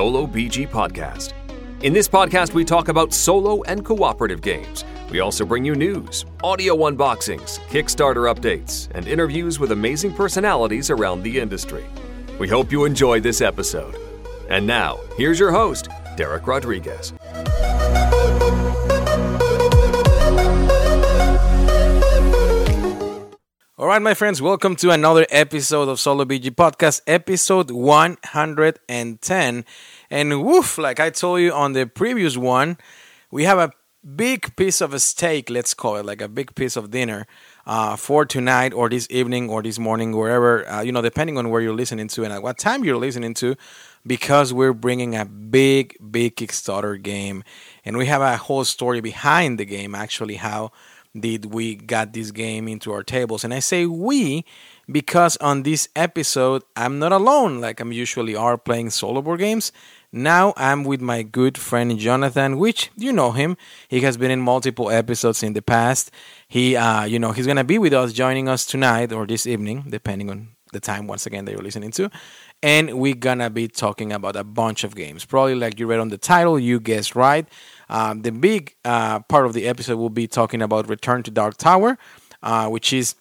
Solo BG Podcast. In this podcast, we talk about solo and cooperative games. We also bring you news, audio unboxings, Kickstarter updates, and interviews with amazing personalities around the industry. We hope you enjoyed this episode. And now, here's your host, Derek Rodriguez. All right, my friends, welcome to another episode of Solo BG Podcast, episode 110. And woof, like I told you on the previous one, we have a big piece of a steak, let's call it, like a big piece of dinner uh, for tonight or this evening or this morning, wherever, uh, you know, depending on where you're listening to and at what time you're listening to, because we're bringing a big, big Kickstarter game. And we have a whole story behind the game, actually, how did we got this game into our tables and i say we because on this episode i'm not alone like i'm usually are playing solo board games now i'm with my good friend jonathan which you know him he has been in multiple episodes in the past. He uh you know he's gonna be with us joining us tonight or this evening depending on the time once again that you're listening to. And we're gonna be talking about a bunch of games. Probably like you read on the title you guessed right. Um, the big uh, part of the episode will be talking about Return to Dark Tower, uh, which is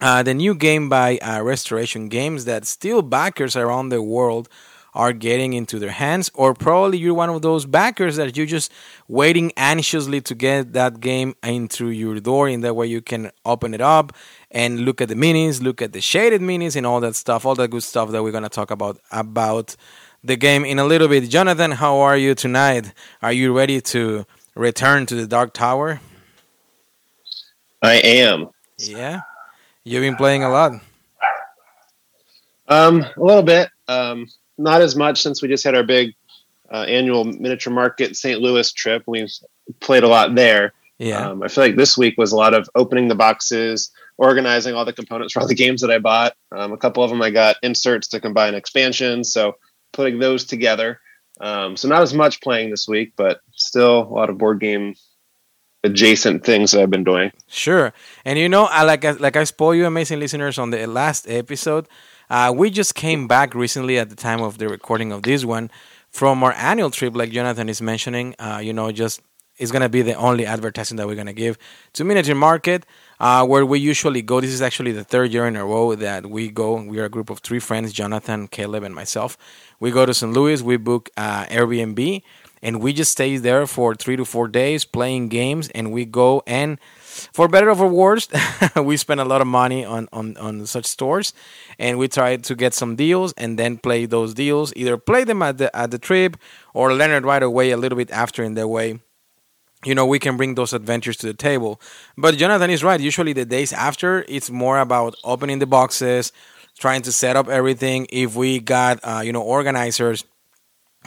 uh, the new game by uh, Restoration Games that still backers around the world are getting into their hands, or probably you're one of those backers that you're just waiting anxiously to get that game into your door. In that way, you can open it up and look at the minis, look at the shaded minis, and all that stuff, all that good stuff that we're gonna talk about about the game in a little bit. Jonathan, how are you tonight? Are you ready to return to the Dark Tower? I am. Yeah, you've been playing a lot. Um, a little bit. Um, not as much since we just had our big uh, annual miniature market St. Louis trip. We've played a lot there. Yeah. Um, I feel like this week was a lot of opening the boxes, organizing all the components for all the games that I bought. Um, a couple of them I got inserts to combine expansions, so putting those together. Um, so not as much playing this week, but still a lot of board game adjacent things that I've been doing. Sure, and you know, I like like I spoiled you, amazing listeners, on the last episode. Uh, we just came back recently at the time of the recording of this one from our annual trip, like Jonathan is mentioning. Uh, you know, just it's gonna be the only advertising that we're gonna give to Miniature Market, uh, where we usually go. This is actually the third year in a row that we go. We are a group of three friends: Jonathan, Caleb, and myself. We go to St. Louis. We book uh, Airbnb, and we just stay there for three to four days playing games. And we go and, for better or for worse, we spend a lot of money on, on on such stores, and we try to get some deals and then play those deals. Either play them at the at the trip or learn it right away a little bit after in their way. You know we can bring those adventures to the table. But jonathan is right. Usually the days after it's more about opening the boxes trying to set up everything. If we got uh, you know organizers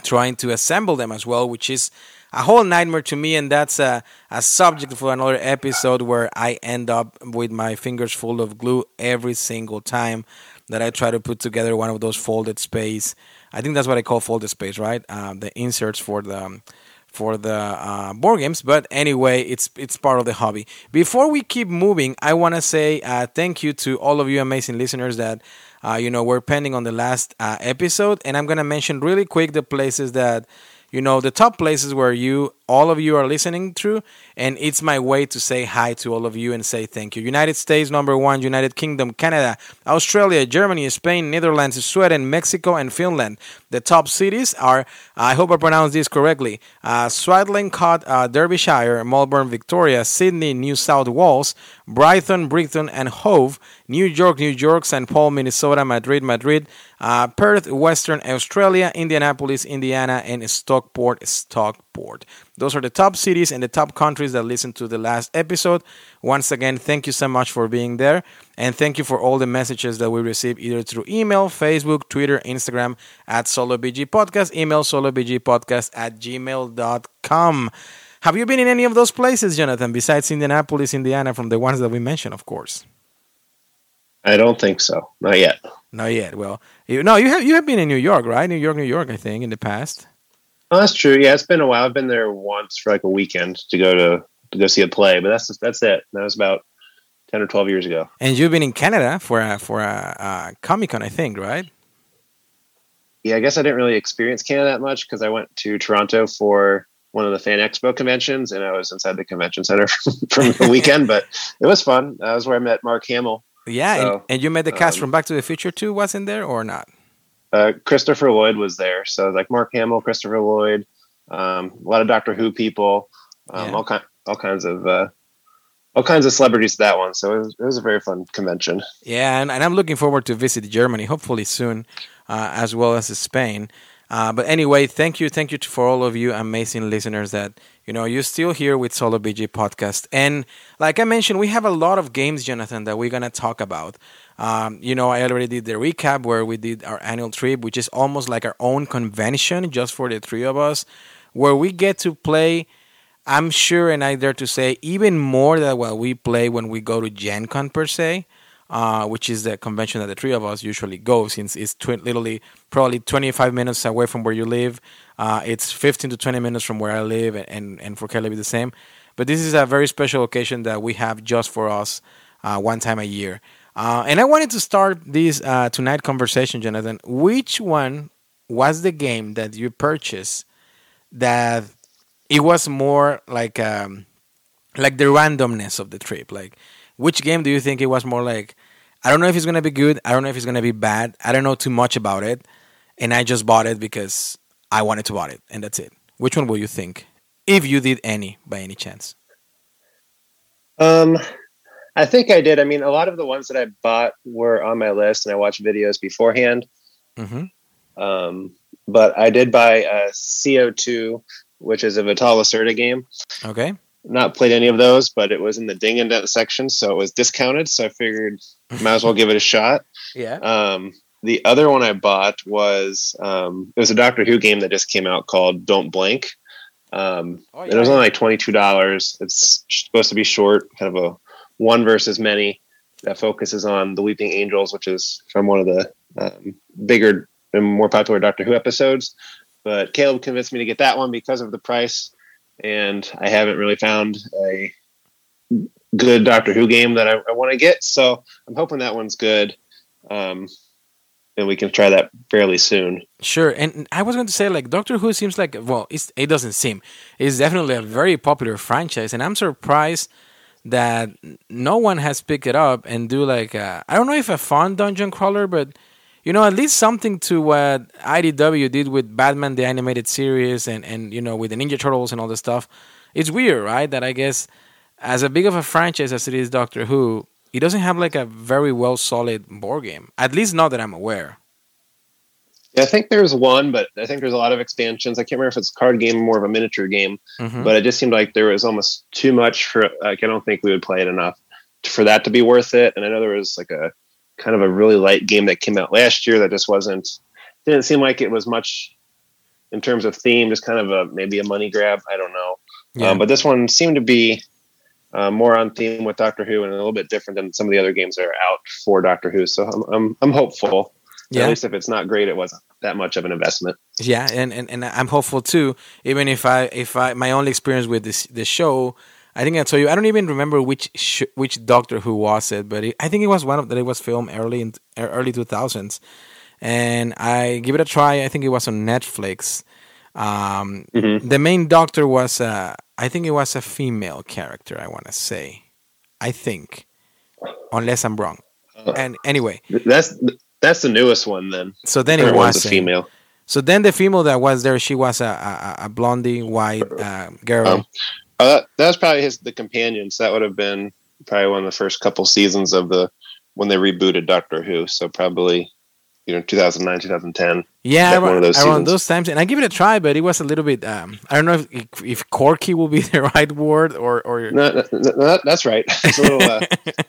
trying to assemble them as well which is a whole nightmare to me and that's a, a subject for another episode where i end up with my fingers full of glue every single time that i try to put together one of those folded space i think that's what i call folded space right um, the inserts for the um, for the uh, board games. But anyway, it's it's part of the hobby. Before we keep moving, I want to say uh, thank you to all of you amazing listeners that uh, you know were pending on the last uh, episode, and I'm gonna mention really quick the places that you know the top places where you all of you are listening through and it's my way to say hi to all of you and say thank you. United states number one united kingdom canada australia germany spain netherlands sweden mexico and finland. The top cities are i hope i pronounced this correctly uh, swadlincote uh, derbyshire melbourne victoria sydney new south wales brighton brighton and hove new york new york st paul minnesota madrid madrid uh, perth western australia indianapolis indiana and stockport stockport those are the top cities and the top countries that listened to the last episode. Once again, thank you so much for being there. And thank you for all the messages that we receive either through email, Facebook, Twitter, Instagram at SoloBG Podcast, email solobgpodcast at gmail.com. Have you been in any of those places, Jonathan, besides Indianapolis, Indiana, from the ones that we mentioned, of course? I don't think so. Not yet. Not yet. Well, you, no, you have you have been in New York, right? New York, New York, I think, in the past. Oh, that's true. Yeah, it's been a while. I've been there once for like a weekend to go to, to go see a play, but that's that's it. That was about ten or twelve years ago. And you've been in Canada for a for a, a Comic Con, I think, right? yeah, I guess I didn't really experience Canada that much because I went to Toronto for one of the Fan Expo conventions, and I was inside the convention center from the weekend. but it was fun. That was where I met Mark Hamill. Yeah, so, and, and, you met the cast um, from Back to the Future too, wasn't there or not? Uh, Christopher Lloyd was there, so like Mark Hamill, Christopher Lloyd, um, a lot of Doctor Who people, um, yeah. all kind, all kinds of. Uh, all kinds of celebrities to that one, so it was, it was a very fun convention. Yeah, and, and I'm looking forward to visit Germany, hopefully soon, uh, as well as Spain. Uh, but anyway, thank you, thank you for all of you amazing listeners that you know you're still here with Solo BG podcast. And like I mentioned, we have a lot of games, Jonathan, that we're gonna talk about. Um, you know, I already did the recap where we did our annual trip, which is almost like our own convention just for the three of us, where we get to play. I'm sure, and I dare to say, even more than what we play when we go to Gen Con per se uh, which is the convention that the three of us usually go, since it's literally probably 25 minutes away from where you live. Uh, it's 15 to 20 minutes from where I live, and, and for Kelly, the same. But this is a very special occasion that we have just for us uh, one time a year. Uh, and I wanted to start this uh, tonight conversation, Jonathan. Which one was the game that you purchased that it was more like um, like the randomness of the trip? Like which game do you think it was more like? I don't know if it's gonna be good. I don't know if it's gonna be bad. I don't know too much about it, and I just bought it because I wanted to buy it, and that's it. Which one will you think, if you did any by any chance? Um, I think I did. I mean, a lot of the ones that I bought were on my list, and I watched videos beforehand. Mm-hmm. Um, but I did buy a CO2, which is a Vital Lacerda game. Okay not played any of those, but it was in the ding and dent section, so it was discounted. So I figured might as well give it a shot. Yeah. Um, the other one I bought was um, it was a Doctor Who game that just came out called Don't Blink. Um, oh, yeah. It was only like twenty two dollars. It's supposed to be short, kind of a one versus many that focuses on the Weeping Angels, which is from one of the um, bigger and more popular Doctor Who episodes. But Caleb convinced me to get that one because of the price and I haven't really found a good Doctor Who game that I, I want to get. So I'm hoping that one's good. Um, and we can try that fairly soon. Sure. And I was going to say, like, Doctor Who seems like, well, it doesn't seem. It's definitely a very popular franchise. And I'm surprised that no one has picked it up and do, like, I don't know if a fun dungeon crawler, but you know, at least something to what IDW did with Batman the animated series and and you know with the Ninja Turtles and all this stuff. It's weird, right? That I guess as a big of a franchise as it is Doctor Who, it doesn't have like a very well solid board game. At least not that I'm aware. Yeah, I think there's one, but I think there's a lot of expansions. I can't remember if it's a card game or more of a miniature game, mm-hmm. but it just seemed like there was almost too much for. Like, I don't think we would play it enough for that to be worth it. And I know there was like a kind of a really light game that came out last year that just wasn't didn't seem like it was much in terms of theme, just kind of a maybe a money grab. I don't know, yeah. um, but this one seemed to be uh, more on theme with Doctor Who and a little bit different than some of the other games that are out for Doctor Who. So I'm I'm, I'm hopeful. Yeah. At least if it's not great, it wasn't that much of an investment. Yeah, and, and, and I'm hopeful too. Even if I if I my only experience with this this show I think I told you. I don't even remember which sh- which Doctor Who was it, but it, I think it was one of that. It was filmed early in early two thousands, and I give it a try. I think it was on Netflix. Um, mm-hmm. The main Doctor was, uh, I think it was a female character. I want to say, I think, unless I'm wrong. Uh, and anyway, that's that's the newest one then. So then it was a female. So then the female that was there, she was a a, a blondie white uh, girl. Um, Oh, that, that was probably his the companions. That would have been probably one of the first couple seasons of the when they rebooted Doctor Who. So probably you know 2009 2010 yeah around, one of those, around those times. And i give it a try but it was a little bit um, i don't know if, if quirky will be the right word or or no, no, no that's right. Little uh,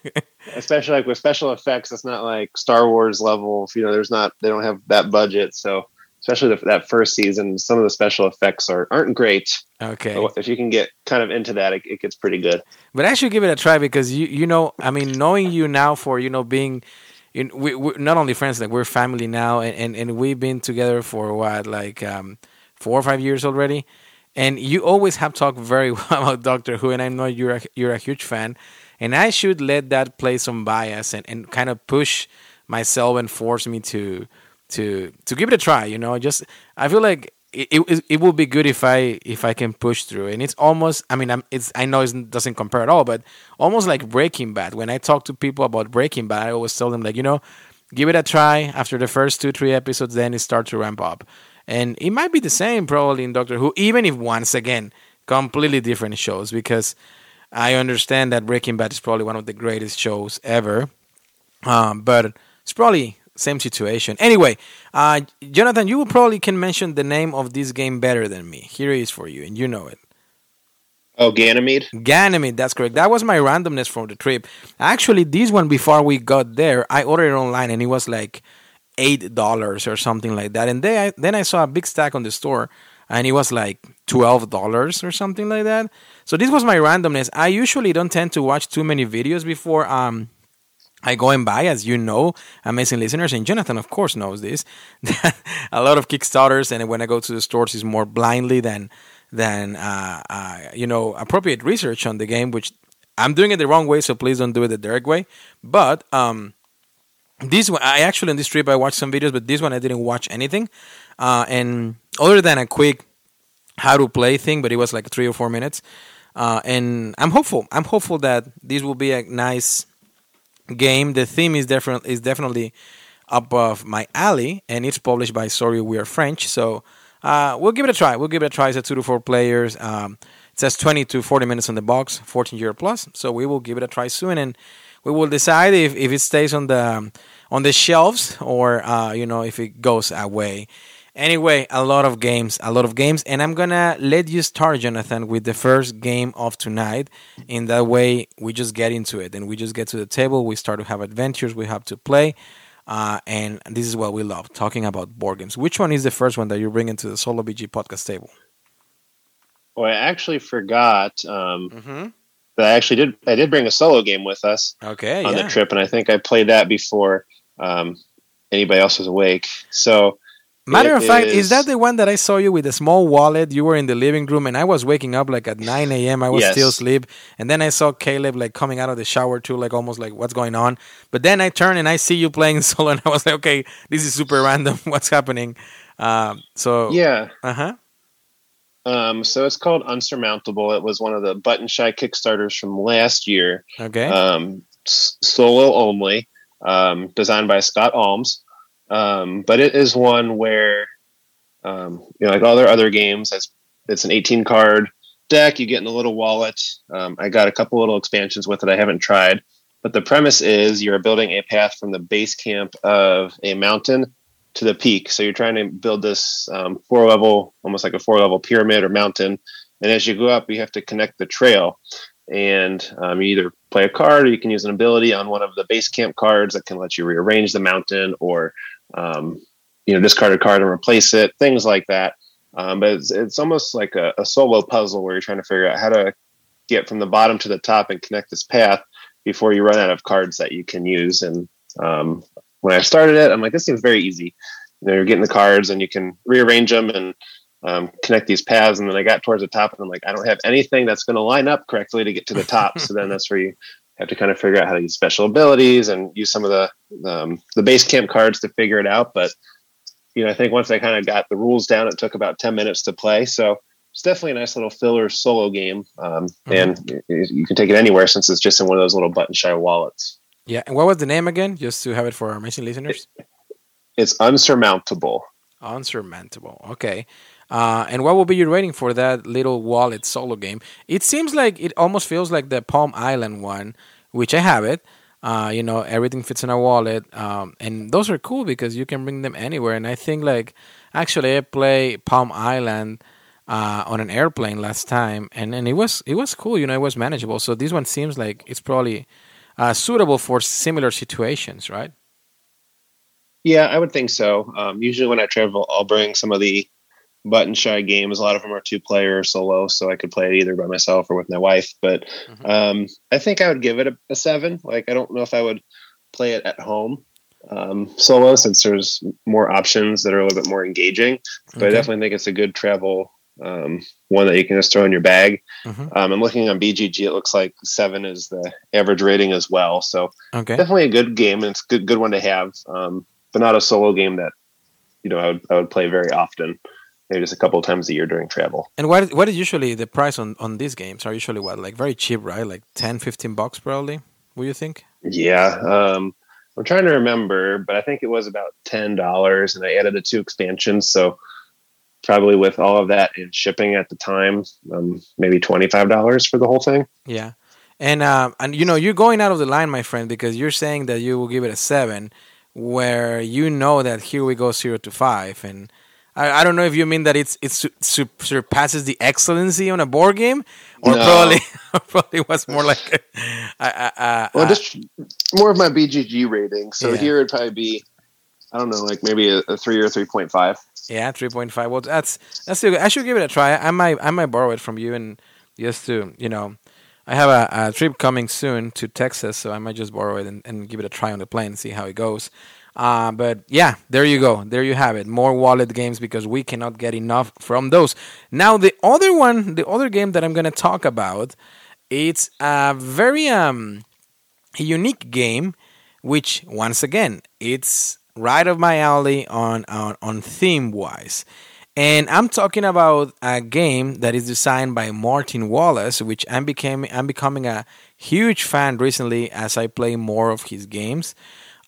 especially like with special effects it's not like star wars level you know there's not they don't have that budget. So especially the, that first season, some of the special effects are aren't great. Okay, but if you can get kind of into that, it, it, gets pretty good. But I should give it a try because you you know, I mean, knowing you now for you know being. In, we, we're not only friends, like we're family now, and, and, and we've been together for what, like um, four or five years already. And you always have talked very well about Doctor Who, and I know you're a, you're a huge fan. And I should let that play some bias and, and kind of push myself and force me to to to give it a try. You know, just I feel like it, it, it will be good if I if I can push through. And it's almost I mean I'm, it's I know it doesn't compare at all, but almost like Breaking Bad. When I talk to people about Breaking Bad, I always tell them like you know, give it a try. After the first two three episodes, then it starts to ramp up. And it might be the same probably in Doctor Who, even if once again completely different shows because I understand that Breaking Bad is probably one of the greatest shows ever. Um, but it's probably same situation. Anyway, uh, Jonathan, you probably can mention the name of this game better than me. Here it is for you, and you know it. Oh, Ganymede. Ganymede, that's correct. That was my randomness from the trip. Actually, this one before we got there, I ordered it online, and it was like eight dollars or something like that. And then I, then I saw a big stack on the store, and it was like twelve dollars or something like that. So this was my randomness. I usually don't tend to watch too many videos before um I go and buy, as you know, amazing listeners, and Jonathan, of course, knows this. a lot of Kickstarters, and when I go to the stores, is more blindly than than uh, uh, you know appropriate research on the game, which I'm doing it the wrong way. So please don't do it the direct way. But um, this one, I actually on this trip I watched some videos, but this one I didn't watch anything, uh, and other than a quick how to play thing, but it was like three or four minutes. Uh, and I'm hopeful. I'm hopeful that this will be a nice game. The theme is different is definitely above my alley, and it's published by Sorry We Are French. So uh, we'll give it a try. We'll give it a try. It's a two to four players. Um, it says 20 to 40 minutes on the box, 14 year plus. So we will give it a try soon, and we will decide if, if it stays on the on the shelves or uh, you know if it goes away. Anyway, a lot of games, a lot of games, and I'm gonna let you start, Jonathan, with the first game of tonight. In that way, we just get into it, and we just get to the table. We start to have adventures we have to play, uh, and this is what we love talking about board games. Which one is the first one that you bring into the Solo BG podcast table? Well, I actually forgot um, mm-hmm. that I actually did. I did bring a solo game with us. Okay, on yeah. the trip, and I think I played that before um, anybody else was awake. So Matter of fact, is that the one that I saw you with a small wallet? You were in the living room, and I was waking up like at 9 a.m. I was yes. still asleep, and then I saw Caleb like coming out of the shower too, like almost like what's going on. But then I turn and I see you playing solo, and I was like, okay, this is super random. What's happening? Um, so yeah, uh huh. Um, so it's called Unsurmountable. It was one of the Button Shy Kickstarters from last year. Okay. Um, solo only. Um, designed by Scott Almes. Um, but it is one where, um, you know, like all their other games, it's, it's an 18 card deck. You get in a little wallet. Um, I got a couple little expansions with it. I haven't tried, but the premise is you're building a path from the base camp of a mountain to the peak. So you're trying to build this um, four level, almost like a four level pyramid or mountain. And as you go up, you have to connect the trail and um, you either play a card or you can use an ability on one of the base camp cards that can let you rearrange the mountain or um, you know, discard a card and replace it, things like that. Um, but it's, it's almost like a, a, solo puzzle where you're trying to figure out how to get from the bottom to the top and connect this path before you run out of cards that you can use. And um, when I started it, I'm like, this seems very easy. You know, you're getting the cards and you can rearrange them and um, connect these paths. And then I got towards the top and I'm like, I don't have anything that's going to line up correctly to get to the top. so then that's where you have to kind of figure out how to use special abilities and use some of the um, the base camp cards to figure it out. But you know, I think once I kind of got the rules down, it took about ten minutes to play. So it's definitely a nice little filler solo game, um, mm-hmm. and you can take it anywhere since it's just in one of those little button shy wallets. Yeah, and what was the name again? Just to have it for our amazing listeners. It's unsurmountable. Unsurmountable. Okay. Uh, and what will be your rating for that little wallet solo game? It seems like it almost feels like the Palm Island one, which I have it. Uh, you know, everything fits in a wallet, um, and those are cool because you can bring them anywhere. And I think like actually I play Palm Island uh, on an airplane last time, and, and it was it was cool. You know, it was manageable. So this one seems like it's probably uh, suitable for similar situations, right? Yeah, I would think so. Um, usually when I travel, I'll bring some of the button shy games. A lot of them are two player solo, so I could play it either by myself or with my wife. But mm-hmm. um, I think I would give it a, a, seven. Like I don't know if I would play it at home um, solo since there's more options that are a little bit more engaging. But okay. I definitely think it's a good travel um, one that you can just throw in your bag. Mm-hmm. Um, I'm looking on BGG; it looks like seven is the average rating as well. So okay. definitely a good game, and it's a good good one to have. Um, but not a solo game that you know I would I would play very often, maybe just a couple of times a year during travel. And what what is usually the price on on these games? Are usually what like very cheap, right? Like 10, 15 bucks probably. Would you think? Yeah, um, I'm trying to remember, but I think it was about ten dollars, and I added the two expansions, so probably with all of that and shipping at the time, um, maybe twenty five dollars for the whole thing. Yeah, and um, and you know you're going out of the line, my friend, because you're saying that you will give it a seven, where you know that here we go zero to five, and I, I don't know if you mean that it's it su- surpasses the excellency on a board game, or no. probably probably was more like a, well, just more of my BGG rating. So yeah. here it'd probably be I don't know, like maybe a, a three or three point five. Yeah, three point five. Well, that's that's still good. I should give it a try. I might I might borrow it from you and just to you know, I have a, a trip coming soon to Texas, so I might just borrow it and, and give it a try on the plane and see how it goes. Uh, but yeah, there you go. There you have it. More wallet games because we cannot get enough from those. Now the other one, the other game that I'm gonna talk about, it's a very um unique game, which once again it's right up my alley on on, on theme wise. And I'm talking about a game that is designed by Martin Wallace, which I'm became I'm becoming a huge fan recently as I play more of his games.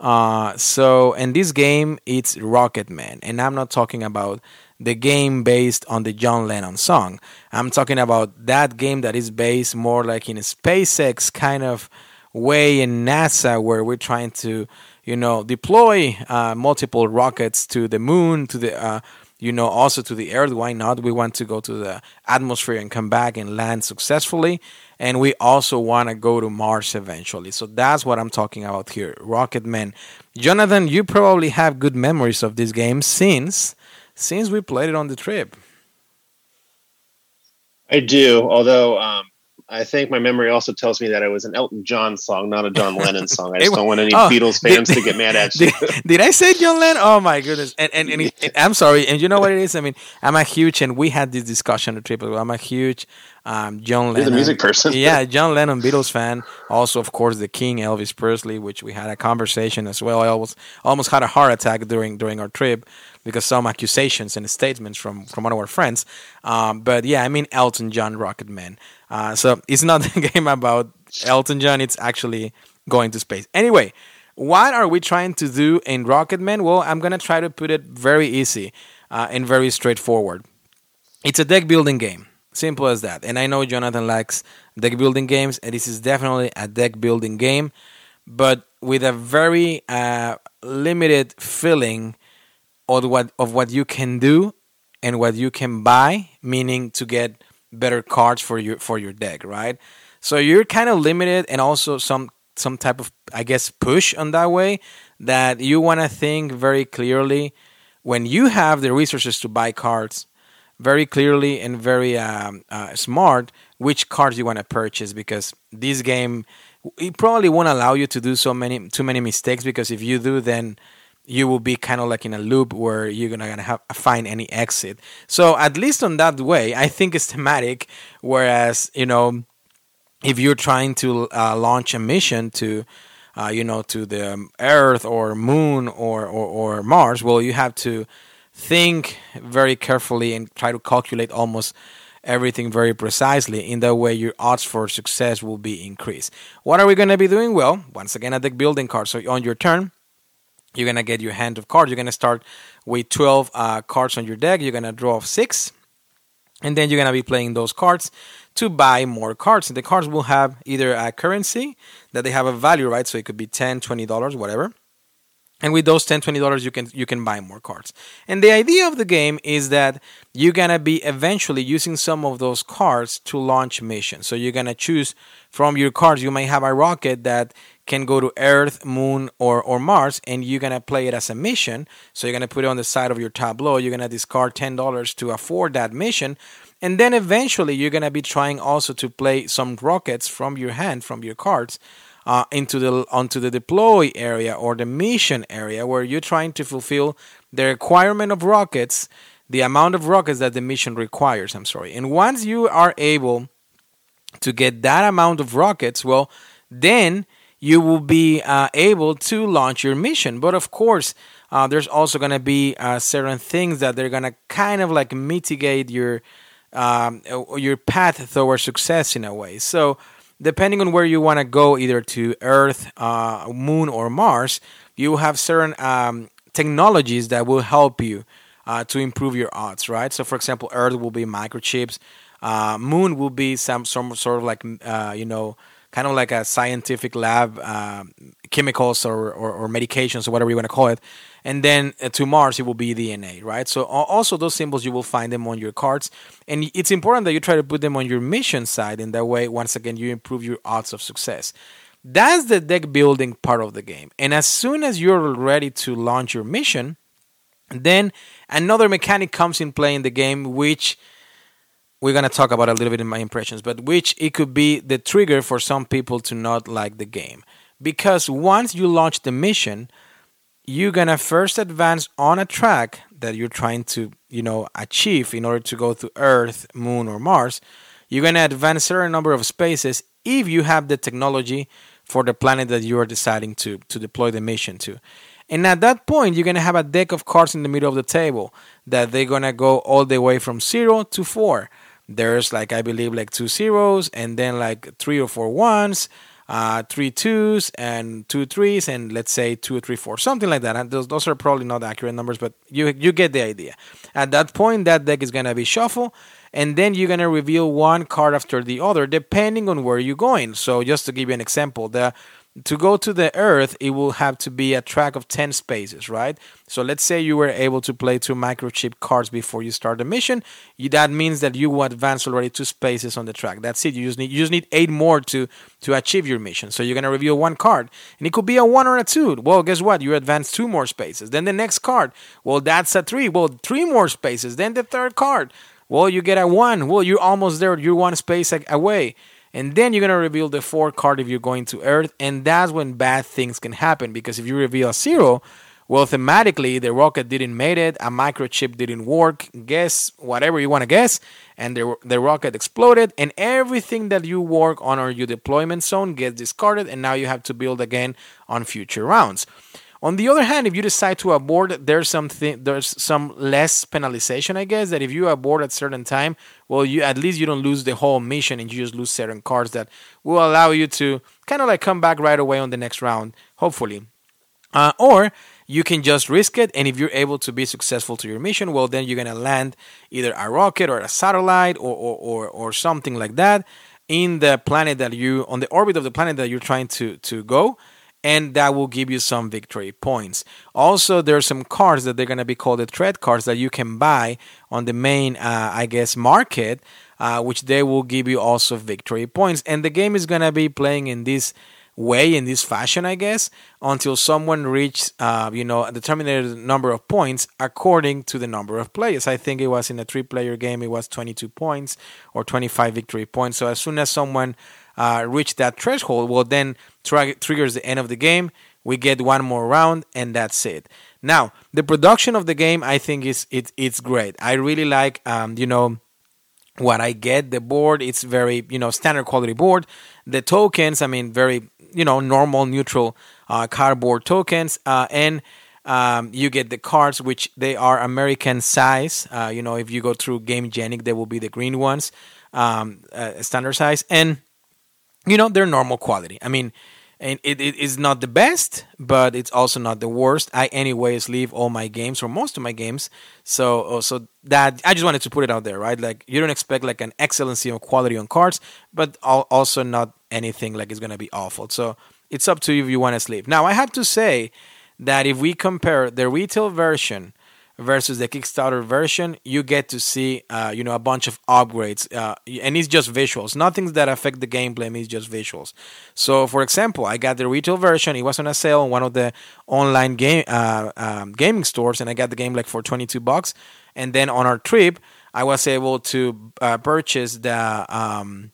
Uh, so, in this game, it's Rocket Man, and I'm not talking about the game based on the John Lennon song. I'm talking about that game that is based more like in a SpaceX kind of way in NASA, where we're trying to you know, deploy uh, multiple rockets to the moon, to the, uh, you know, also to the earth. Why not? We want to go to the atmosphere and come back and land successfully. And we also want to go to Mars eventually. So that's what I'm talking about here. Rocket Man. Jonathan, you probably have good memories of this game since since we played it on the trip. I do, although um, I think my memory also tells me that it was an Elton John song, not a John Lennon song. I just don't want any oh, Beatles fans did, to get mad at you. Did, did, I say John Lennon? Oh my goodness! And and, and, and, I'm sorry. And you know what it is? I mean, I'm a huge, and we had this discussion at Triple. I'm a huge um, John Lennon. You're the music person. yeah, John Lennon, Beatles fan. Also, of course, the King Elvis Presley, which we had a conversation as well. I almost almost had a heart attack during during our trip because some accusations and statements from from one of our friends. Um, but yeah, I mean Elton John, Rocket Man. Uh, so it's not a game about Elton John. It's actually going to space. Anyway, what are we trying to do in Rocket Rocketman? Well, I'm gonna try to put it very easy uh, and very straightforward. It's a deck building game, simple as that. And I know Jonathan likes deck building games, and this is definitely a deck building game, but with a very uh, limited feeling of what of what you can do and what you can buy, meaning to get better cards for your for your deck, right? So you're kind of limited, and also some some type of I guess push on that way that you want to think very clearly when you have the resources to buy cards very clearly and very um, uh, smart which cards you want to purchase because this game it probably won't allow you to do so many too many mistakes because if you do then you will be kind of like in a loop where you're gonna, gonna have find any exit. So at least on that way, I think it's thematic. Whereas you know, if you're trying to uh, launch a mission to uh, you know to the Earth or Moon or, or or Mars, well, you have to think very carefully and try to calculate almost everything very precisely. In that way, your odds for success will be increased. What are we going to be doing? Well, once again, a deck building card. So on your turn, you're gonna get your hand of cards. You're gonna start with 12 uh, cards on your deck. You're gonna draw six, and then you're gonna be playing those cards to buy more cards. And the cards will have either a currency that they have a value, right? So it could be 10 20 dollars, whatever. And with those 10 20 dollars, you can you can buy more cards. And the idea of the game is that you're gonna be eventually using some of those cards to launch missions. So you're gonna choose from your cards. You may have a rocket that can go to Earth, Moon, or, or Mars, and you're gonna play it as a mission. So you're gonna put it on the side of your tableau. You're gonna discard ten dollars to afford that mission, and then eventually you're gonna be trying also to play some rockets from your hand, from your cards, uh, into the onto the deploy area or the mission area, where you're trying to fulfill the requirement of rockets, the amount of rockets that the mission requires. I'm sorry, and once you are able to get that amount of rockets, well, then you will be uh, able to launch your mission. But of course, uh, there's also going to be uh, certain things that they're going to kind of like mitigate your um, your path towards success in a way. So depending on where you want to go, either to Earth, uh, Moon, or Mars, you have certain um, technologies that will help you uh, to improve your odds, right? So, for example, Earth will be microchips, uh, Moon will be some some sort of like you know kind of like a scientific lab, uh, chemicals or, or, or, medications or whatever you want to call it. And then uh, to Mars, it will be DNA, right? So also those symbols, you will find them on your cards. And it's important that you try to put them on your mission side. In that way, once again, you improve your odds of success. That's the deck building part of the game. And as soon as you're ready to launch your mission, then another mechanic comes in play in the game, which we're to talk about a little bit in my impressions, but which it could be the trigger for some people to not like the game. Because once you launch the mission, you're to first advance on a track that you're trying to, you know, achieve in order to go to Earth, Moon or Mars. You're to advance a certain number of spaces if you have the technology for the planet that you are deciding to to deploy the mission to. And at that point, you're to have a deck of cards in the middle of the table that they're to go all the way from 0 to 4 there's like I believe like two zeros and then like three or four ones, uh, three twos and two threes, and let's say two three four, something like that. And those those are probably not accurate numbers, but you you get the idea. At that point, that deck is gonna be shuffled, and then you're gonna reveal one card after the other, depending on where you're going. So just to give you an example, the to go to the earth it will have to be a track of 10 spaces right? So let's say you were able to play two microchip cards before you start the mission. You, that means that you will advance already two spaces on the track. That's it. You just need you just need eight more to to achieve your mission. So you're going to reveal one card. And it could be a one or a two. Well guess what? You advance two more spaces. Then the next card. Well that's a three. Well three more spaces. Then the third card. Well you get a one. Well you're almost there. You're one space away and then you're going to reveal the four card if you're going to Earth. And that's when bad things can happen. Because if you reveal a zero, well, thematically, the rocket didn't make it, a microchip didn't work, guess whatever you want to guess, and the, the rocket exploded, and everything that you work on or your deployment zone gets discarded, and now you have to build again on future rounds. On the other hand, if you decide to abort, there's something there's some less penalization, I guess. That if you abort at certain time, well, you at least you don't lose the whole mission and you just lose certain cards that will allow you to kind of like come back right away on the next round, hopefully. Uh, or you can just risk it, and if you're able to be successful to your mission, well, then you're gonna land either a rocket or a satellite or or, or, or something like that in the planet that you on the orbit of the planet that you're trying to to go and that will give you some victory points. Also, there's some cards that they're going to be called the threat cards that you can buy on the main, uh, I guess, market, uh, which they will give you also victory points. And the game is going to be playing in this way, in this fashion, I guess, until someone reaches, uh, you know, a determined number of points according to the number of players. I think it was in a three-player game, it was 22 points or 25 victory points. So as soon as someone uh, reach that threshold, well, then tra- triggers the end of the game. We get one more round, and that's it. Now, the production of the game, I think, is it, it's great. I really like, um, you know, what I get. The board, it's very, you know, standard quality board. The tokens, I mean, very, you know, normal, neutral uh, cardboard tokens, uh, and um, you get the cards, which they are American size. Uh, you know, if you go through Gamegenic, they will be the green ones, um, uh, standard size, and you know they're normal quality. I mean and it, it is not the best but it's also not the worst. I anyways leave all my games or most of my games. So uh, so that i just wanted to put it out there right? Like you don't expect like an excellency of quality on cards but also not anything like it's to be awful. So it's up to you if you want to sleep. Now i have to say that if we compare the retail version versus the Kickstarter version, you get to see, uh, you know, a bunch of upgrades, uh, and it's just visuals. Nothing that affect the gameplay. It's just visuals. So, for example, I got the retail version. It was on a sale on one of the online game uh, um, gaming stores, and I got the game like for twenty two bucks. And then on our trip, I was able to uh, purchase the, um,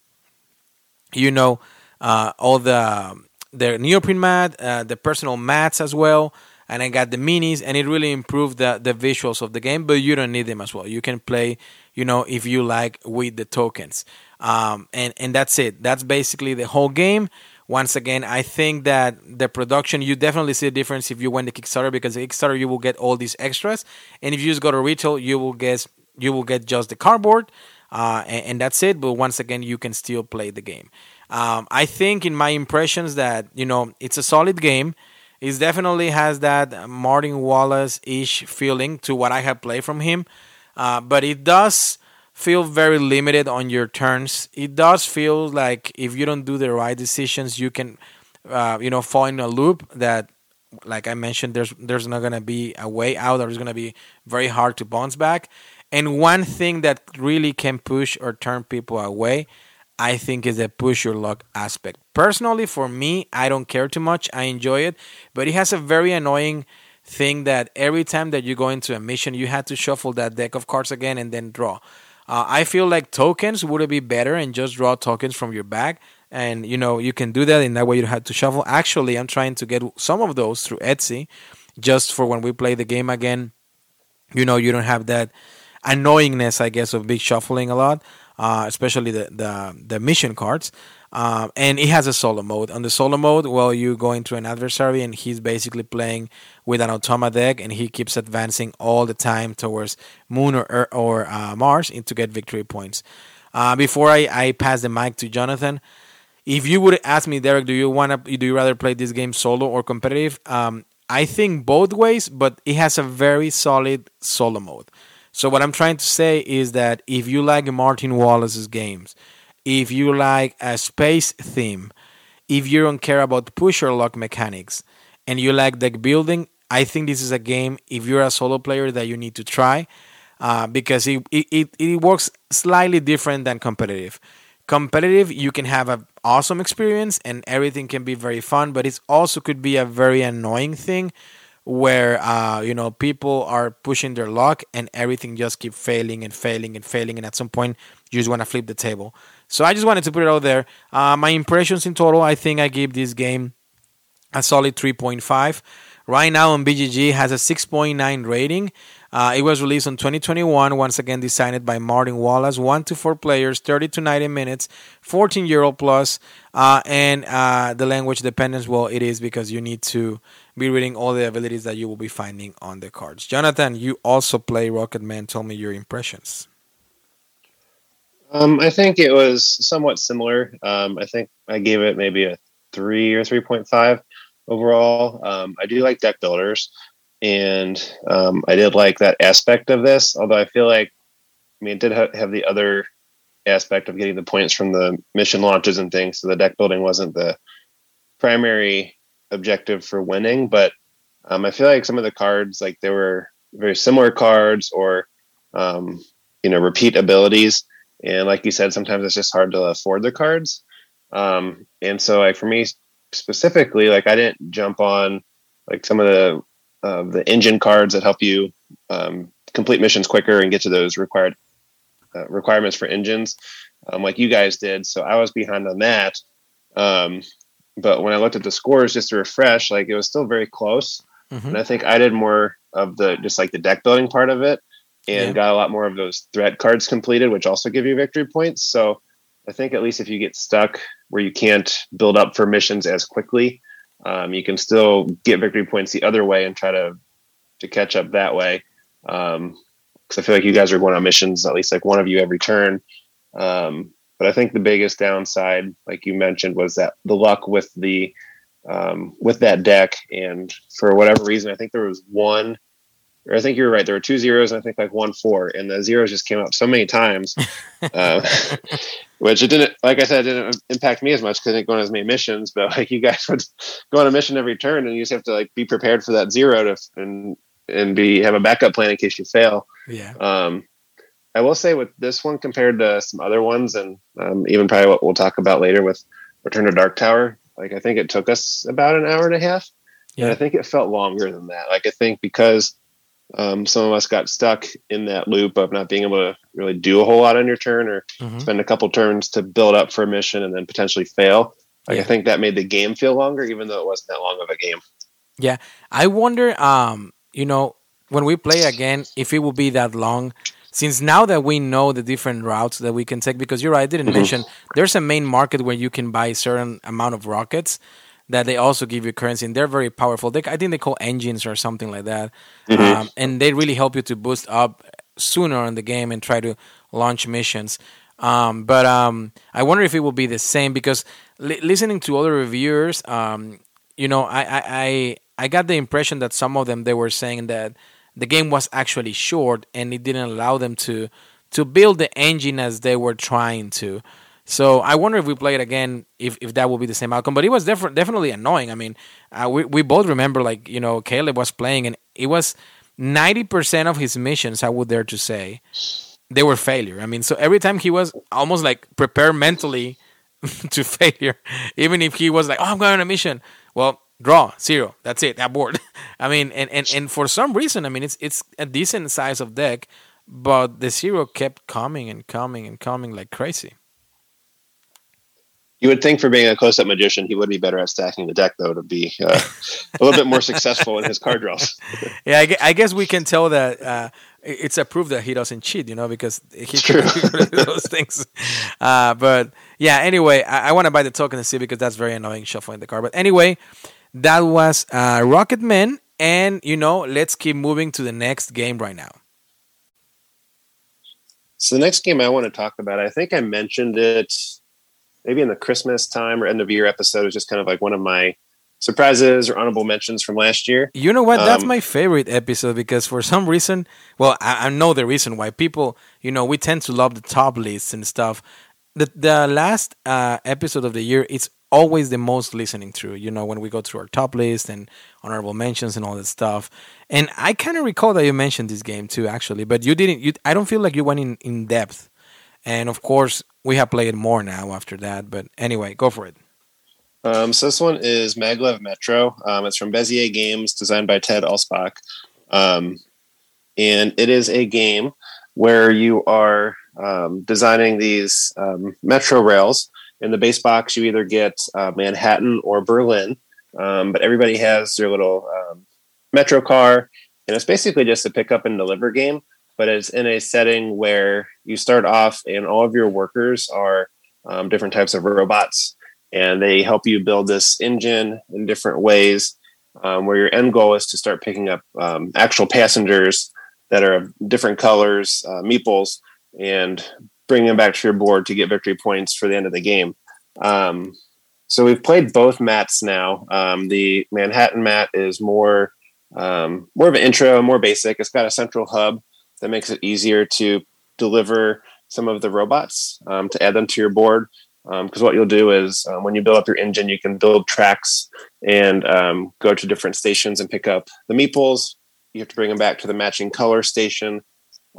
you know, uh, all the the neoprene mat, uh, the personal mats as well and I got the minis, and it really improved the the visuals of the game. But you don't need them as well. You can play, you know, if you like with the tokens, um, and and that's it. That's basically the whole game. Once again, I think that the production you definitely see a difference if you went to Kickstarter because the Kickstarter you will get all these extras, and if you just go to retail, you will get you will get just the cardboard, uh, and, and, that's it. But once again, you can still play the game. Um, I think in my impressions that you know it's a solid game. It definitely has that Martin Wallace ish feeling to what I have played from him, uh, but it does feel very limited on your turns. It does feel like if you don't do the right decisions, you can, uh, you know, fall in a loop that, like I mentioned, there's there's not gonna be a way out, or it's gonna be very hard to bounce back. And one thing that really can push or turn people away, I think, is the push your luck aspect. Personally, for me, I don't care too much. I enjoy it, but it has a very annoying thing that every time that you go into a mission, you have to shuffle that deck of cards again and then draw. Uh, I feel like tokens would be better and just draw tokens from your bag. And you know you can do that in that way you don't have to shuffle. Actually, I'm trying to get some of those through Etsy, just for when we play the game again. You know you don't have that annoyingness, I guess, of big shuffling a lot, uh, especially the, the, the mission cards. Uh, and it has a solo mode. On the solo mode, well, you go into an adversary and he's basically playing with an automa deck, and he keeps advancing all the time towards Moon or or uh, Mars to get victory points. Uh, before I, I pass the mic to Jonathan, if you would ask me, Derek, do you want to do you rather play this game solo or competitive? Um, I think both ways, but it has a very solid solo mode. So what I'm trying to say is that if you like Martin Wallace's games, if you like a space theme, if you don't care about push or luck mechanics, and you like deck building, I think this is a game if you're a solo player that you need to try uh, because it, it, it works slightly different than competitive. Competitive, you can have an awesome experience and everything can be very fun, but it also could be a very annoying thing where uh, you know people are pushing their luck and everything just keep failing and failing and failing and at some point you just want to flip the table. So i just wanted to put it out there. Uh, my impressions in total i think i give this game a solid 3.5 right now on bgg has a 6.9 rating uh, it was released in 2021, once again designed by Martin Wallace. One to four players, 30 to 90 minutes, 14 euro plus, uh, and uh, the language dependence. Well, it is because you need to be reading all the abilities that you will be finding on the cards. Jonathan, you also play Rocket Man. Tell me your impressions. Um, I think it was somewhat similar. Um, I think I gave it maybe a three or 3.5 overall. Um, I do like deck builders and um, I did like that aspect of this. Although I feel like, I mean, it did ha- have the other aspect of getting the points from the mission launches and things. So the deck building wasn't the primary objective for winning, but um, I feel like some of the cards, like they were very similar cards or um, you know repeat abilities, and like you said, sometimes it's just hard to afford the cards. Um, and so, like for me specifically, like I didn't jump on like some of the uh, the engine cards that help you um, complete missions quicker and get to those required uh, requirements for engines, um, like you guys did. So I was behind on that. Um, but when I looked at the scores just to refresh, like it was still very close. Mm-hmm. And I think I did more of the just like the deck building part of it and yeah. got a lot more of those threat cards completed, which also give you victory points. So I think at least if you get stuck where you can't build up for missions as quickly, um, you can still get victory points the other way and try to to catch up that way. Because um, I feel like you guys are going on missions, at least like one of you every turn. Um, but I think the biggest downside, like you mentioned, was that the luck with the um, with that deck, and for whatever reason, I think there was one. Or I think you're right. There were two zeros, and I think like one four, and the zeros just came up so many times, uh, which it didn't. Like I said, it didn't impact me as much because I didn't go on as many missions. But like you guys would go on a mission every turn, and you just have to like be prepared for that zero to and and be have a backup plan in case you fail. Yeah. Um, I will say with this one compared to some other ones, and um, even probably what we'll talk about later with Return to Dark Tower, like I think it took us about an hour and a half. Yeah. And I think it felt longer than that. Like I think because um, some of us got stuck in that loop of not being able to really do a whole lot on your turn or mm-hmm. spend a couple turns to build up for a mission and then potentially fail. Like yeah. I think that made the game feel longer, even though it wasn't that long of a game. Yeah, I wonder. Um, you know, when we play again, if it will be that long since now that we know the different routes that we can take, because you're right, I didn't mm-hmm. mention there's a main market where you can buy a certain amount of rockets that they also give you currency, and they're very powerful. They, I think they call engines or something like that, mm-hmm. um, and they really help you to boost up sooner in the game and try to launch missions. Um, but um, I wonder if it will be the same because li- listening to other reviewers, um, you know, I, I, I I got the impression that some of them they were saying that the game was actually short and it didn't allow them to to build the engine as they were trying to. So I wonder if we play it again, if, if that will be the same outcome. But it was def- definitely annoying. I mean, uh, we we both remember like you know Caleb was playing and it was ninety percent of his missions. I would dare to say they were failure. I mean, so every time he was almost like prepared mentally to failure, even if he was like, "Oh, I'm going on a mission." Well, draw zero. That's it. That board. I mean, and, and and for some reason, I mean, it's it's a decent size of deck, but the zero kept coming and coming and coming like crazy. You would think for being a close-up magician, he would be better at stacking the deck, though, to be uh, a little bit more successful in his card draws. yeah, I, guess we can tell that uh, it's a proof that he doesn't cheat, you know, because he can do those things. Uh, but yeah, anyway, I, I want to buy the token to see because that's very annoying shuffling the card. But anyway, that was uh, Rocket Man, and you know, let's keep moving to the next game right now. So the next game I want to talk about, I think I mentioned it maybe in the Christmas time or end of year episode. It was just kind of like one of my surprises or honorable mentions from last year. You know what? That's um, my favorite episode because for some reason, well, I, I, know the reason why people, you know, we tend to love the top lists and stuff. The the last uh, episode of the year, it's always the most listening through. You know, when we go through our top list and honorable mentions and all that stuff. And I kind of recall that you mentioned this game too, actually, but you didn't. You, I don't feel like you went in in depth. And of course, we have played more now after that. But anyway, go for it. Um, so this one is Maglev Metro. Um, it's from Bezier Games, designed by Ted Alspach. Um, and it is a game where you are um, designing these um, metro rails in the base box, you either get uh, Manhattan or Berlin, um, but everybody has their little metro car, and it's basically just a pick up and deliver game. But it's in a setting where you start off, and all of your workers are um, different types of robots, and they help you build this engine in different ways. Um, where your end goal is to start picking up um, actual passengers that are of different colors, uh, meeples, and bring them back to your board to get victory points for the end of the game. Um, so we've played both mats now. Um, the Manhattan mat is more um, more of an intro, more basic. It's got a central hub that makes it easier to deliver some of the robots um, to add them to your board. Because um, what you'll do is um, when you build up your engine, you can build tracks and go to different stations and pick up the meeples. You have to bring them back to the matching color station.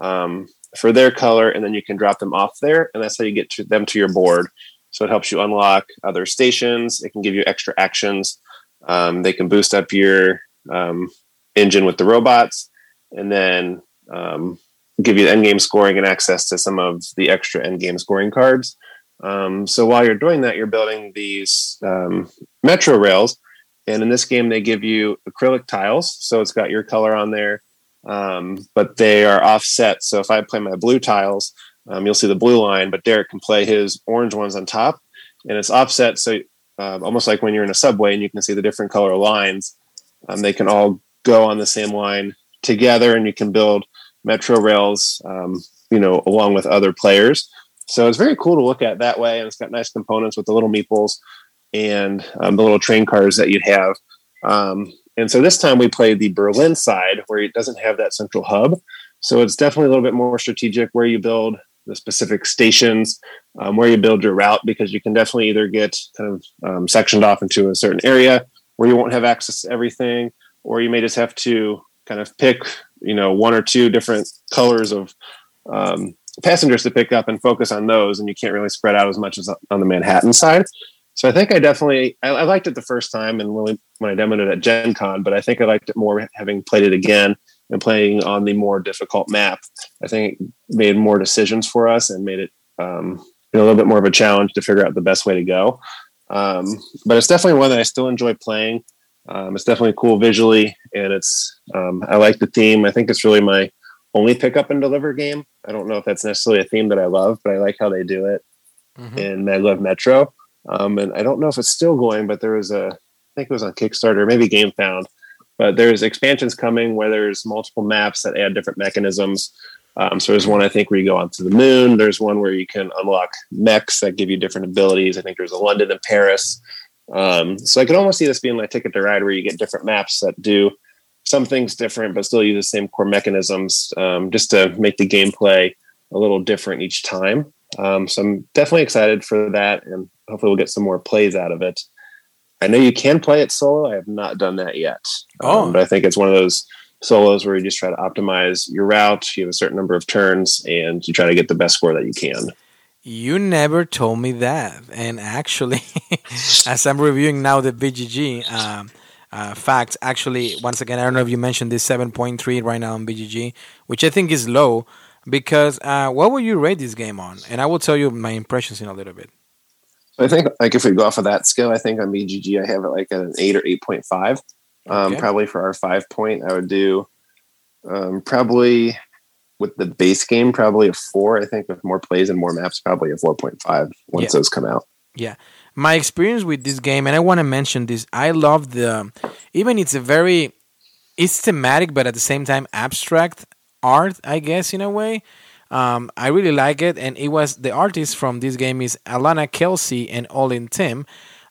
Um, for their color, and then you can drop them off there, and that's how you get to them to your board. So it helps you unlock other stations. It can give you extra actions. Um, they can boost up your um, engine with the robots, and then um, give you end game scoring and access to some of the extra end game scoring cards. Um, so while you're doing that, you're building these um, metro rails, and in this game they give you acrylic tiles. So it's got your color on there um, but they are offset. So if I play my blue tiles, um, you'll see the blue line, but Derek can play his orange ones on top, and it's offset. So uh, almost like when you're in a subway and you can see the different color lines, um, they can all go on the same line together, and you can build metro rails, um, you know, along with other players. So it's very cool to look at that way, and it's got nice components with the little meeples and um, the little train cars that you'd have. Um, and so this time we played the Berlin side where it doesn't have that central hub. So it's definitely a little bit more strategic where you build the specific stations, um, where you build your route, because you can definitely either get kind of um, sectioned off into a certain area where you won't have access to everything, or you may just have to kind of pick, you know, one or two different colors of um, passengers to pick up and focus on those, and you can't really spread out as much as on the Manhattan side. So I think I definitely I, I, liked it the first time and when, when I demoed it at Gen Con, but I think I liked it more having played it again and playing on the more difficult map. I think made more decisions for us and made it um, a little bit more of a challenge to figure out the best way to go. Um, but it's definitely one that I still enjoy playing. Um, it's definitely cool visually, and it's um, I like the theme. I think it's really my only pickup and deliver game. I don't know if that's necessarily a theme that I love, but I like how they do it mm-hmm. in Maglev Metro. Um, and I don't know if it's still going, but there was a, I think it was on Kickstarter, maybe GameFound, but there's expansions coming where there's multiple maps that add different mechanisms. Um, so there's one I think where you go onto the moon. There's one where you can unlock mechs that give you different abilities. I think there's a London and Paris. Um, so I could almost see this being like Ticket to Ride, where you get different maps that do some things different, but still use the same core mechanisms, um, just to make the gameplay a little different each time. Um, so I'm definitely excited for that, and hopefully we'll get some more plays out of it. I know you can play it solo. I have not done that yet. Oh. Um, but I think it's one of those solos where you just try to optimize your route. You have a certain number of turns, and you try to get the best score that you can. You never told me that. And actually, as I'm reviewing now the BGG um, uh, facts, actually, once again, I don't know if you mentioned this 7.3 right now on BGG, which I think is low. Because uh, what would you rate this game on? And I will tell you my impressions in a little bit. I think like if we go off of that scale, I think on BGG I have it like an eight or eight point five. Um, okay. Probably for our five point, I would do um, probably with the base game probably a four. I think with more plays and more maps, probably a four point five once yeah. those come out. Yeah, my experience with this game, and I want to mention this. I love the even it's a very it's thematic, but at the same time abstract art, I guess in a way. Um, I really like it, and it was the artist from this game is Alana Kelsey and Olin Tim.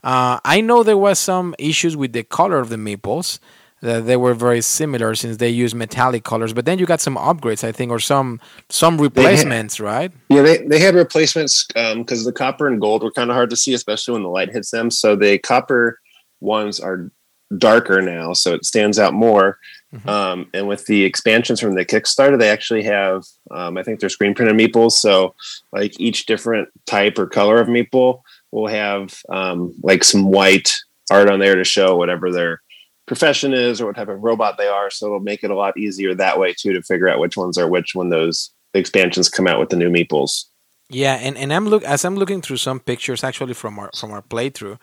Uh, I know there was some issues with the color of the meeples. That they were very similar since they use metallic colors, but then you got some upgrades, I think, or some some replacements, had, right? Yeah, they, they had replacements because um, the copper and gold were kind of hard to see, especially when the light hits them. So the copper ones are darker now, so it stands out more. Mm-hmm. Um, and with the expansions from the Kickstarter, they actually have, um, I think they're screen printed meeples. So, like each different type or color of meeple will have um, like some white art on there to show whatever their profession is or what type of robot they are. So, it'll make it a lot easier that way too to figure out which ones are which when those expansions come out with the new meeples. Yeah, and, and I'm look as I'm looking through some pictures actually from our from our playthrough.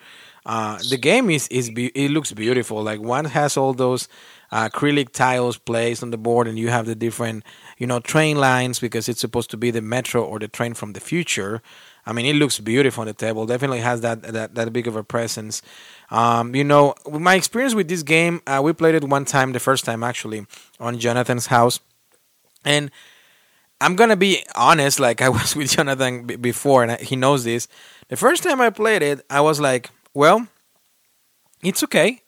Uh, the game is is be- it looks beautiful. Like one has all those uh, acrylic tiles placed on the board, and you have the different you know train lines because it's supposed to be the metro or the train from the future. I mean, it looks beautiful on the table. Definitely has that that, that big of a presence. Um, you know, my experience with this game, uh, we played it one time, the first time actually, on Jonathan's house, and I'm gonna be honest. Like I was with Jonathan b- before, and I, he knows this. The first time I played it, I was like, well, it's okay.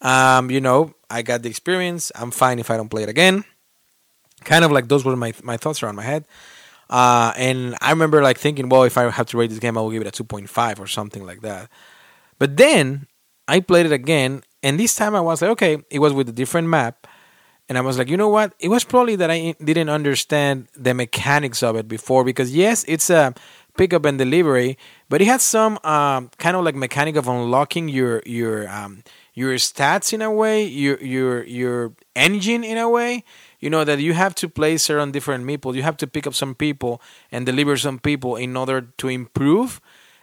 Um, you know, I got the experience. I'm fine if I don't play it again. Kind of like those were my my thoughts around my head. Uh, and I remember like thinking, well, if I have to rate this game, I will give it a 2.5 or something like that. But then I played it again, and this time I was like, okay, it was with a different map. And I was like, you know what? It was probably that I didn't understand the mechanics of it before because yes, it's a pickup and delivery, but it has some um, kind of like mechanic of unlocking your your um, your stats in a way, your your your engine in a way. You know that you have to place certain different people. You have to pick up some people and deliver some people in order to improve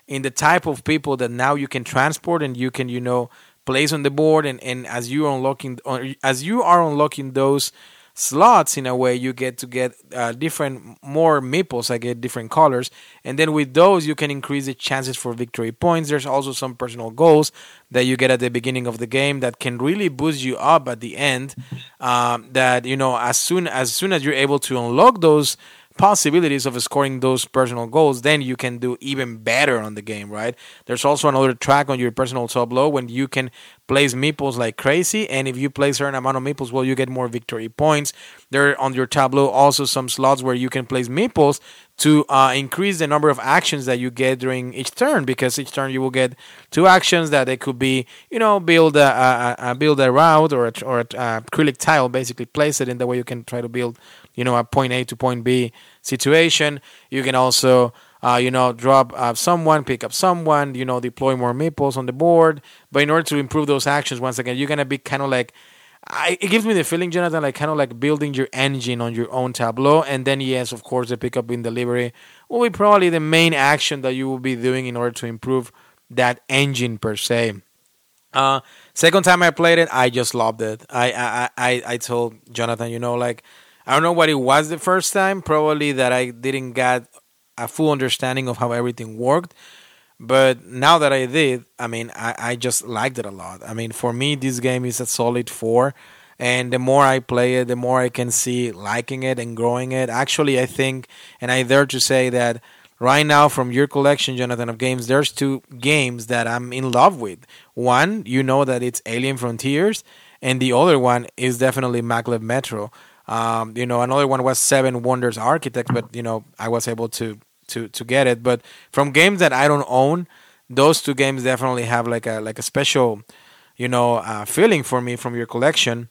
in the type of people that now you can transport and you can you know place on the board and, and as you unlocking as you are unlocking those slots in a way you get to get uh, different more meeples i get different colors. And then with those you can increase the chances for victory points. There's also some personal goals that you get at the beginning of the game that can really boost you up at the end um, that you know as soon as soon as you're able to unlock those possibilities of scoring those personal goals, then you can do even better on the game, right? There's also another track on your personal tableau when you can place meeples like crazy, and if you play certain amount of meeples, well, you get more victory points. There on your tableau also some slots where you can place meeples to uh, increase the number of actions that you get during each turn because each turn you will get two actions that it could be you know build a, a, a build a route or a, or a, acrylic tile basically place it in the way you can try to build you know a point A to point B situation. You can also uh, you know drop uh, someone, pick up someone, you know deploy more meeples on the board. But in order to improve those actions, once again, you're gonna be kind of like I, it gives me the feeling, Jonathan, like kind of like building your engine on your own tableau, and then yes, of course, the pickup in delivery will be probably the main action that you will be doing in order to improve that engine per se. Uh, second time I played it, I just loved it. I I I, I told Jonathan, you know, like I don't know what it was the first time. Probably that I didn't get a full understanding of how everything worked. But now that I did, I mean, I, I just liked it a lot. I mean, for me, this game is a solid four. And the more I play it, the more I can see liking it and growing it. Actually, I think, and I dare to say that right now, from your collection, Jonathan, of games, there's two games that I'm in love with. One, you know that it's Alien Frontiers, and the other one is definitely Maglev Metro. Um, you know, another one was Seven Wonders Architect, but you know, I was able to to to get it. But from games that I don't own, those two games definitely have like a like a special, you know, uh, feeling for me from your collection.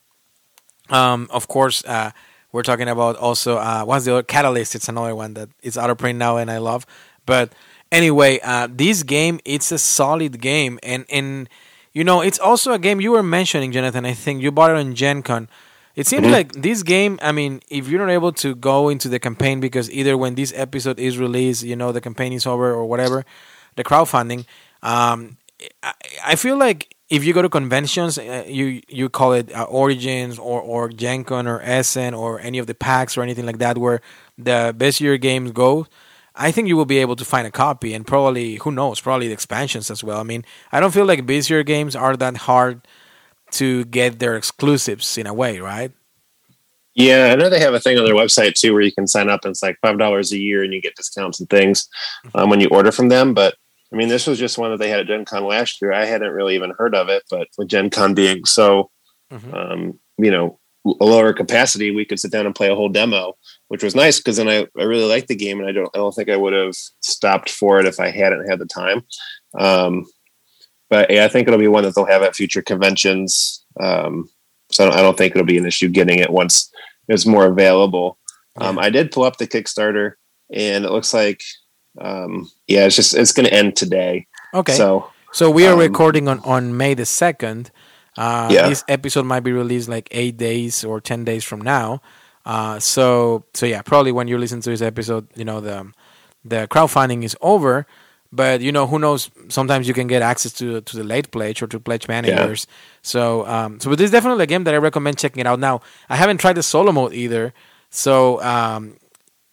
Um, of course, uh, we're talking about also uh, what's the other Catalyst? It's another one that is out of print now and I love. But anyway, uh, this game it's a solid game and and you know it's also a game you were mentioning, Jonathan. I think you bought it on Gen Con. It seems mm-hmm. like this game. I mean, if you're not able to go into the campaign because either when this episode is released, you know, the campaign is over or whatever, the crowdfunding. Um, I, I feel like if you go to conventions, uh, you you call it uh, Origins or or Gen Con or Essen or any of the PAX or anything like that, where the Bezier games go. I think you will be able to find a copy and probably who knows, probably the expansions as well. I mean, I don't feel like Bezier Games are that hard to get their exclusives in a way, right? Yeah, I know they have a thing on their website too where you can sign up and it's like five dollars a year and you get discounts and things mm-hmm. um, when you order from them. But I mean, this was just one that they had at Gen Con last year. I hadn't really even heard of it, but with Gen Con being so, mm-hmm. um, you know, a lower capacity, we could sit down and play a whole demo, which was nice because then I, I really liked the game and I don't I don't think I would have stopped for it if I hadn't had the time. Um, but yeah, I think it'll be one that they'll have at future conventions. Um, so I don't, I don't, think it'll be an issue getting it once it's more available. Um, I did pull up the Kickstarter, and it looks like, um, yeah, it's just it's going to end today. Okay. So so we are um, recording on on May the second. Uh, yeah. This episode might be released like eight days or ten days from now. Uh, so so yeah, probably when you listen to this episode, you know the the crowdfunding is over. But you know, who knows? Sometimes you can get access to to the late pledge or to pledge managers. Yeah. So, um, so this is definitely a game that I recommend checking it out. Now, I haven't tried the solo mode either. So, um,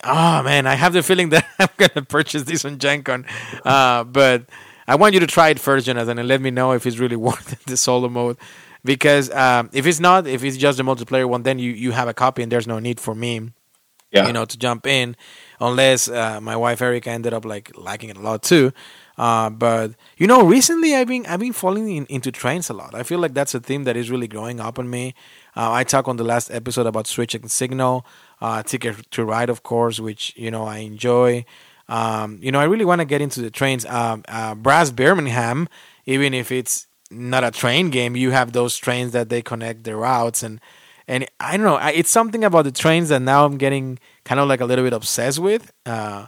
oh man, I have the feeling that I'm gonna purchase this on Gen Con. Uh, but I want you to try it first, Jonathan, and let me know if it's really worth the solo mode. Because um, if it's not, if it's just the multiplayer one, then you you have a copy, and there's no need for me, yeah. you know, to jump in unless uh, my wife Erica ended up like liking it a lot too. Uh, but you know, recently I've been I've been falling in, into trains a lot. I feel like that's a theme that is really growing up on me. Uh, I talked on the last episode about switching Signal, uh, Ticket to Ride, of course, which you know I enjoy. Um, you know, I really want to get into the trains. Um, uh, Brass Birmingham, even if it's not a train game, you have those trains that they connect the routes and and I don't know. It's something about the trains that now I'm getting kind of like a little bit obsessed with. Uh,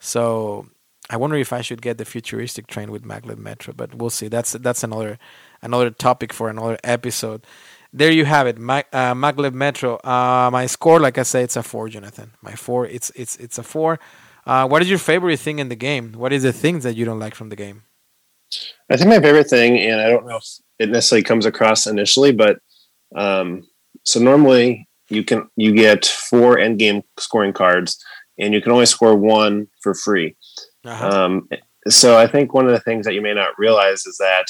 so I wonder if I should get the futuristic train with maglev Metro, but we'll see. That's that's another another topic for another episode. There you have it, Mag, uh, maglev Metro. Uh, my score, like I say, it's a four, Jonathan. My four, it's it's it's a four. Uh, what is your favorite thing in the game? What is the things that you don't like from the game? I think my favorite thing, and I don't know if it necessarily comes across initially, but um, so normally you can you get four end game scoring cards, and you can only score one for free. Uh-huh. Um, so I think one of the things that you may not realize is that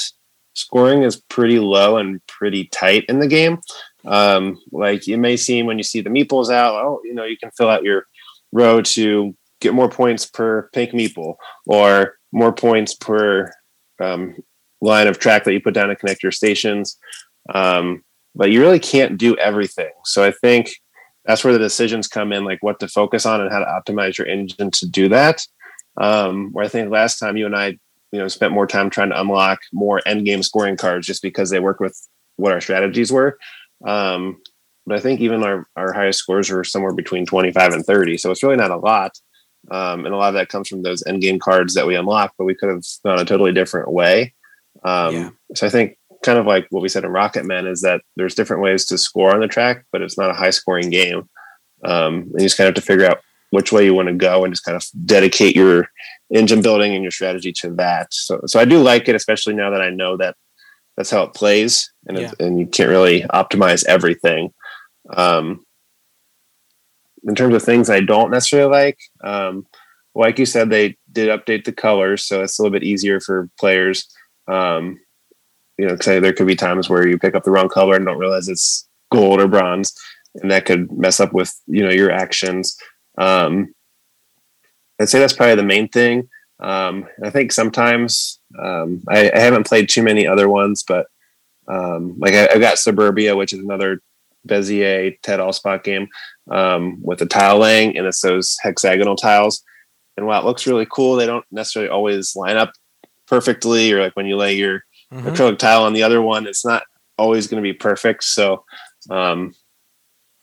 scoring is pretty low and pretty tight in the game. Um, like it may seem when you see the meeples out, oh, you know, you can fill out your row to get more points per pink meeple or more points per um, line of track that you put down to connect your stations. Um, but you really can't do everything. So I think that's where the decisions come in, like what to focus on and how to optimize your engine to do that. Um, where I think last time you and I, you know, spent more time trying to unlock more end game scoring cards just because they work with what our strategies were. Um, but I think even our, our highest scores were somewhere between 25 and 30. So it's really not a lot. Um, and a lot of that comes from those end game cards that we unlock, but we could have gone a totally different way. Um, yeah. So I think kind of like what we said in Rocket Man is that there's different ways to score on the track, but it's not a high scoring game. Um, and you just kind of have to figure out which way you want to go and just kind of dedicate your engine building and your strategy to that. So, so I do like it, especially now that I know that that's how it plays and, yeah. it, and you can't really optimize everything. Um, in terms of things I don't necessarily like, um, like you said, they did update the colors, so it's a little bit easier for players. Um, you know, say there could be times where you pick up the wrong color and don't realize it's gold or bronze, and that could mess up with you know your actions. Um, I'd say that's probably the main thing. Um, I think sometimes um, I, I, haven't played too many other ones, but um, like I, have got Suburbia, which is another Bezier Ted Alspach game um, with the tile laying, and it's those hexagonal tiles. And while it looks really cool, they don't necessarily always line up perfectly. Or like when you lay your mm-hmm. acrylic tile on the other one, it's not always going to be perfect. So um,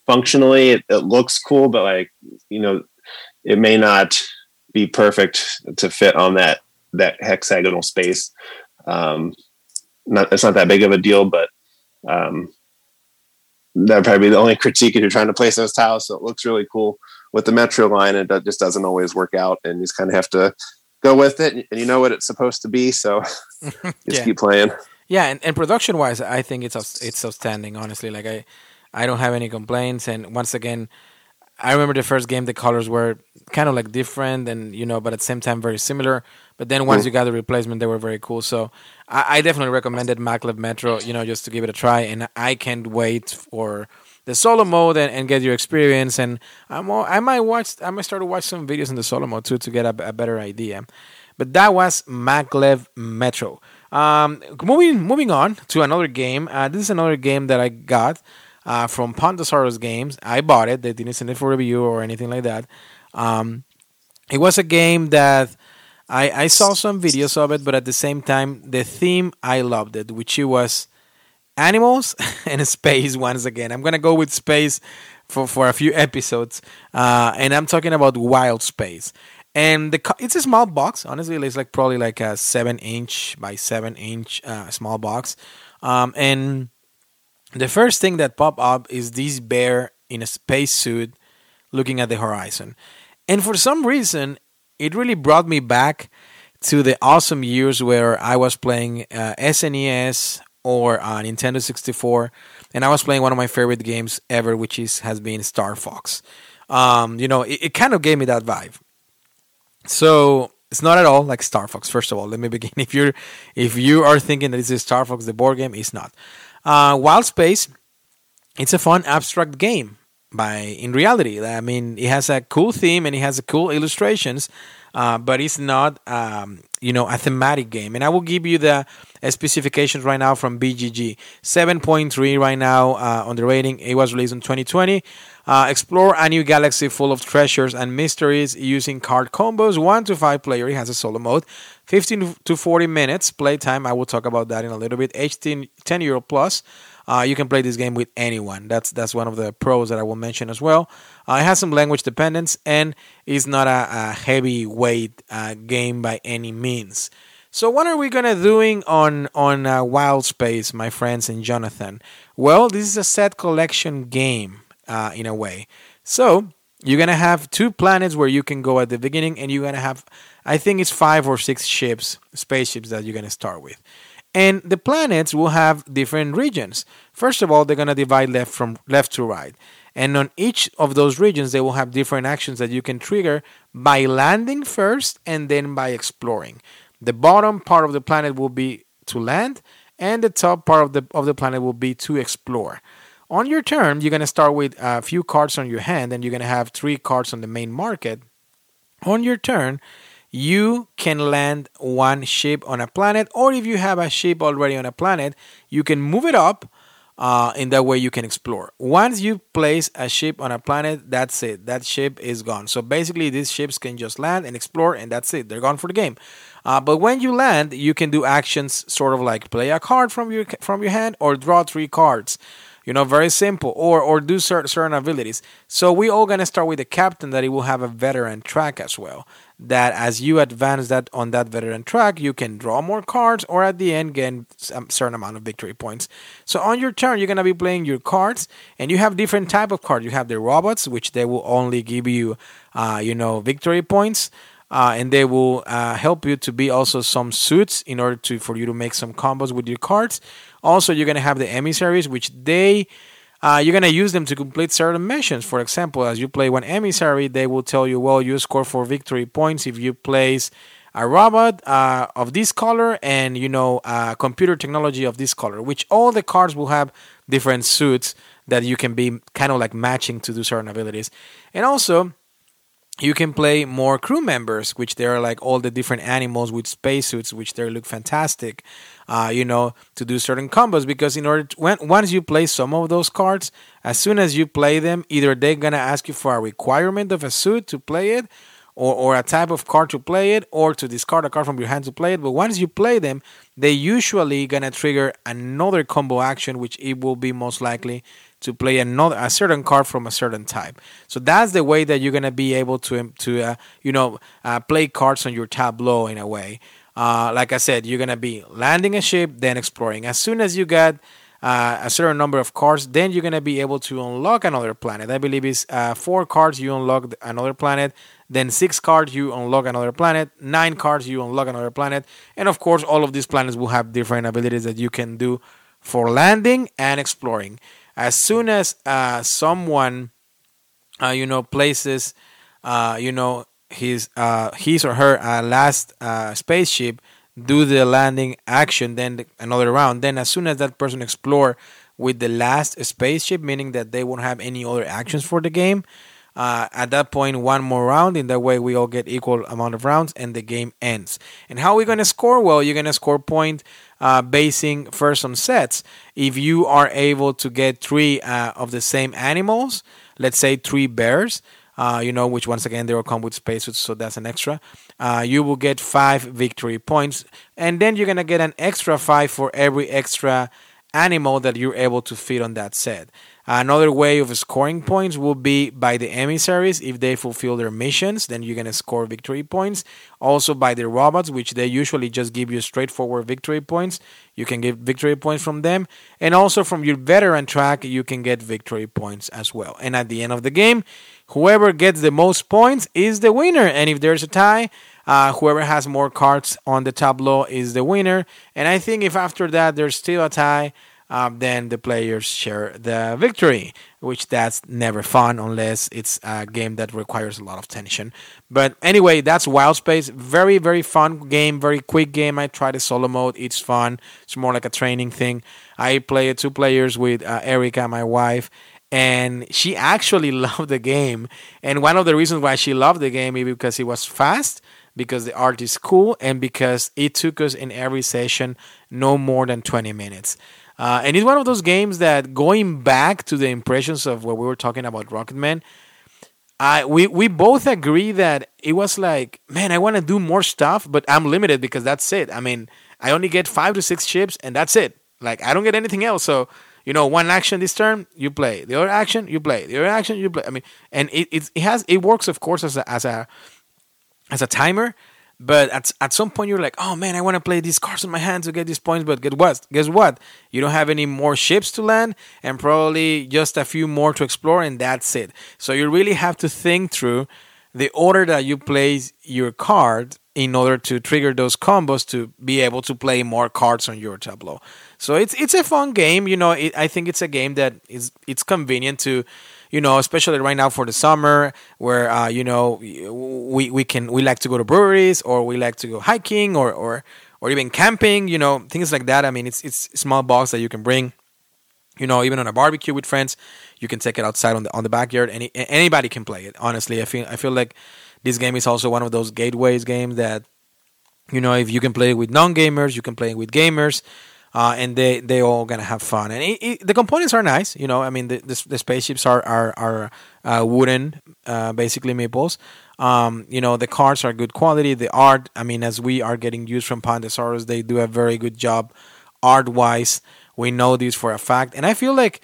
functionally, it, it looks cool, but like you know, it may not be perfect to fit on that that hexagonal space. Um, not it's not that big of a deal, but um, that'd probably be the only critique if you're trying to place those tiles. So it looks really cool with the metro line. It just doesn't always work out, and you just kind of have to go with it. And you know what it's supposed to be, so just yeah. keep playing. Yeah, and, and production wise, I think it's it's outstanding. Honestly, like I, I don't have any complaints. And once again, I remember the first game, the colors were kind of like different and, you know, but at the same time very similar. But then once mm. you got the replacement, they were very cool. So I, I definitely recommended Maglev Metro, you know, just to give it a try. And I can't wait for the solo mode and, and get your experience. And I'm all, I might watch, I might start to watch some videos in the solo mode too to get a, a better idea. But that was Maglev Metro. Um, moving moving on to another game. Uh, this is another game that I got uh, from Pandasaurus Games. I bought it. They didn't send it for review or anything like that. Um, it was a game that I, I saw some videos of it, but at the same time, the theme I loved it, which it was animals and space once again. I'm gonna go with space for, for a few episodes, uh, and I'm talking about Wild Space. And the it's a small box. Honestly, it's like probably like a seven inch by seven inch uh, small box, um, and the first thing that pop up is this bear in a spacesuit looking at the horizon. And for some reason, it really brought me back to the awesome years where I was playing uh, SNES or uh, Nintendo 64, and I was playing one of my favorite games ever, which is has been Star Fox. Um, you know, it, it kind of gave me that vibe. So it's not at all like Star Fox. First of all, let me begin. If you're if you are thinking that this is Star Fox, the board game, it's not. Uh, Wild Space, it's a fun abstract game. By in reality, I mean it has a cool theme and it has a cool illustrations, uh, but it's not um, you know a thematic game. And I will give you the specifications right now from BGG. 7.3 right now uh, on the rating. It was released in 2020. Uh, explore a new galaxy full of treasures and mysteries using card combos. 1 to 5 player. It has a solo mode. 15 to 40 minutes playtime. I will talk about that in a little bit. 18, 10 euro plus. Uh, you can play this game with anyone. That's that's one of the pros that I will mention as well. Uh, it has some language dependence and is not a, a heavyweight uh, game by any means. So what are we gonna doing on on uh, Wild Space, my friends and Jonathan? Well, this is a set collection game uh, in a way. So you're gonna have two planets where you can go at the beginning, and you're gonna have I think it's five or six ships, spaceships that you're to start with. And the planets will have different regions. First of all, they're going to divide left from left to right. And on each of those regions, they will have different actions that you can trigger by landing first and then by exploring. The bottom part of the planet will be to land, and the top part of the of the planet will be to explore. On your turn, you're going to start with a few cards on your hand, and you're going to have three cards on the main market. On your turn, you can land one ship on a planet, or if you have a ship already on a planet, you can move it up. Uh, in that way, you can explore. Once you place a ship on a planet, that's it. That ship is gone. So basically, these ships can just land and explore, and that's it. They're gone for the game. Uh, but when you land, you can do actions sort of like play a card from your from your hand or draw three cards. You know, very simple. Or or do certain, certain abilities. So we all gonna start with the captain that he will have a veteran track as well that as you advance that on that veteran track, you can draw more cards or at the end gain a certain amount of victory points. So on your turn, you're gonna be playing your cards, and you have different type of cards. You have the robots, which they will only give you, uh, you know, victory points. Uh, and they will uh, help you to be also some suits in order to for you to make some combos with your cards. Also, you're gonna have the emissaries, which they uh, you're gonna use them to complete certain missions. For example, as you play one emissary, they will tell you, well, you score four victory points if you place a robot uh, of this color and you know uh, computer technology of this color. Which all the cards will have different suits that you can be kind of like matching to do certain abilities, and also you can play more crew members, which they are like all the different animals with spacesuits, which they look fantastic. Uh, you know, to do certain combos because in order to, when once you play some of those cards, as soon as you play them, either they're gonna ask you for a requirement of a suit to play it, or, or a type of card to play it, or to discard a card from your hand to play it. But once you play them, they usually gonna trigger another combo action, which it will be most likely to play another a certain card from a certain type. So that's the way that you're gonna be able to to uh, you know uh, play cards on your tableau in a way. Uh, like I said, you're gonna be landing a ship, then exploring. As soon as you get uh, a certain number of cards, then you're gonna be able to unlock another planet. I believe it's uh, four cards you unlock another planet, then six cards you unlock another planet, nine cards you unlock another planet, and of course all of these planets will have different abilities that you can do for landing and exploring as soon as uh, someone, uh, you know, places, uh, you know, his uh, his or her uh, last uh, spaceship, do the landing action, then another round. Then as soon as that person explore with the last spaceship, meaning that they won't have any other actions for the game. Uh, at that point, one more round. In that way, we all get equal amount of rounds, and the game ends. And how are we going to score? Well, you're going to score point uh, basing first on sets. If you are able to get three uh, of the same animals, let's say three bears, uh, you know, which once again they will come with spacesuits, so that's an extra. Uh, you will get five victory points, and then you're gonna get an extra five for every extra animal that you're able to fit on that set. Another way of scoring points will be by the emissaries. If they fulfill their missions, then you're going to score victory points. Also by the robots, which they usually just give you straightforward victory points. You can get victory points from them. And also from your veteran track, you can get victory points as well. And at the end of the game, whoever gets the most points is the winner. And if there's a tie, uh, whoever has more cards on the tableau is the winner. And I think if after that there's still a tie, um, then the players share the victory, which that's never fun unless it's a game that requires a lot of tension. But anyway, that's Wild Space. Very, very fun game, very quick game. I tried the solo mode, it's fun. It's more like a training thing. I play two players with uh, Erica, my wife, and she actually loved the game. And one of the reasons why she loved the game is because it was fast, because the art is cool, and because it took us in every session no more than 20 minutes. Uh, and it's one of those games that going back to the impressions of what we were talking about Rocketman, I we we both agree that it was like, man, I want to do more stuff, but I'm limited because that's it. I mean, I only get five to six chips, and that's it. Like I don't get anything else. So you know, one action this turn, you play. The other action, you play. The other action, you play. I mean, and it it, has it works, of course, as a as a as a timer, but at, at some point, you're like, oh man, I want to play these cards in my hand to get these points. But guess what? Guess what? You don't have any more ships to land and probably just a few more to explore, and that's it. So you really have to think through the order that you place your card in order to trigger those combos to be able to play more cards on your tableau. So it's it's a fun game. You know, it, I think it's a game that is it's convenient to you know, especially right now for the summer, where uh, you know we we can we like to go to breweries or we like to go hiking or or or even camping. You know, things like that. I mean, it's it's small box that you can bring. You know, even on a barbecue with friends, you can take it outside on the on the backyard. Any anybody can play it. Honestly, I feel I feel like this game is also one of those gateways games that you know if you can play it with non gamers, you can play it with gamers uh, and they they all gonna have fun. And it, it, the components are nice, you know. I mean, the the, the spaceships are are are uh, wooden, uh, basically meeples. Um, you know, the cards are good quality. The art, I mean, as we are getting used from Pandasaurus, they do a very good job art wise. We know this for a fact, and I feel like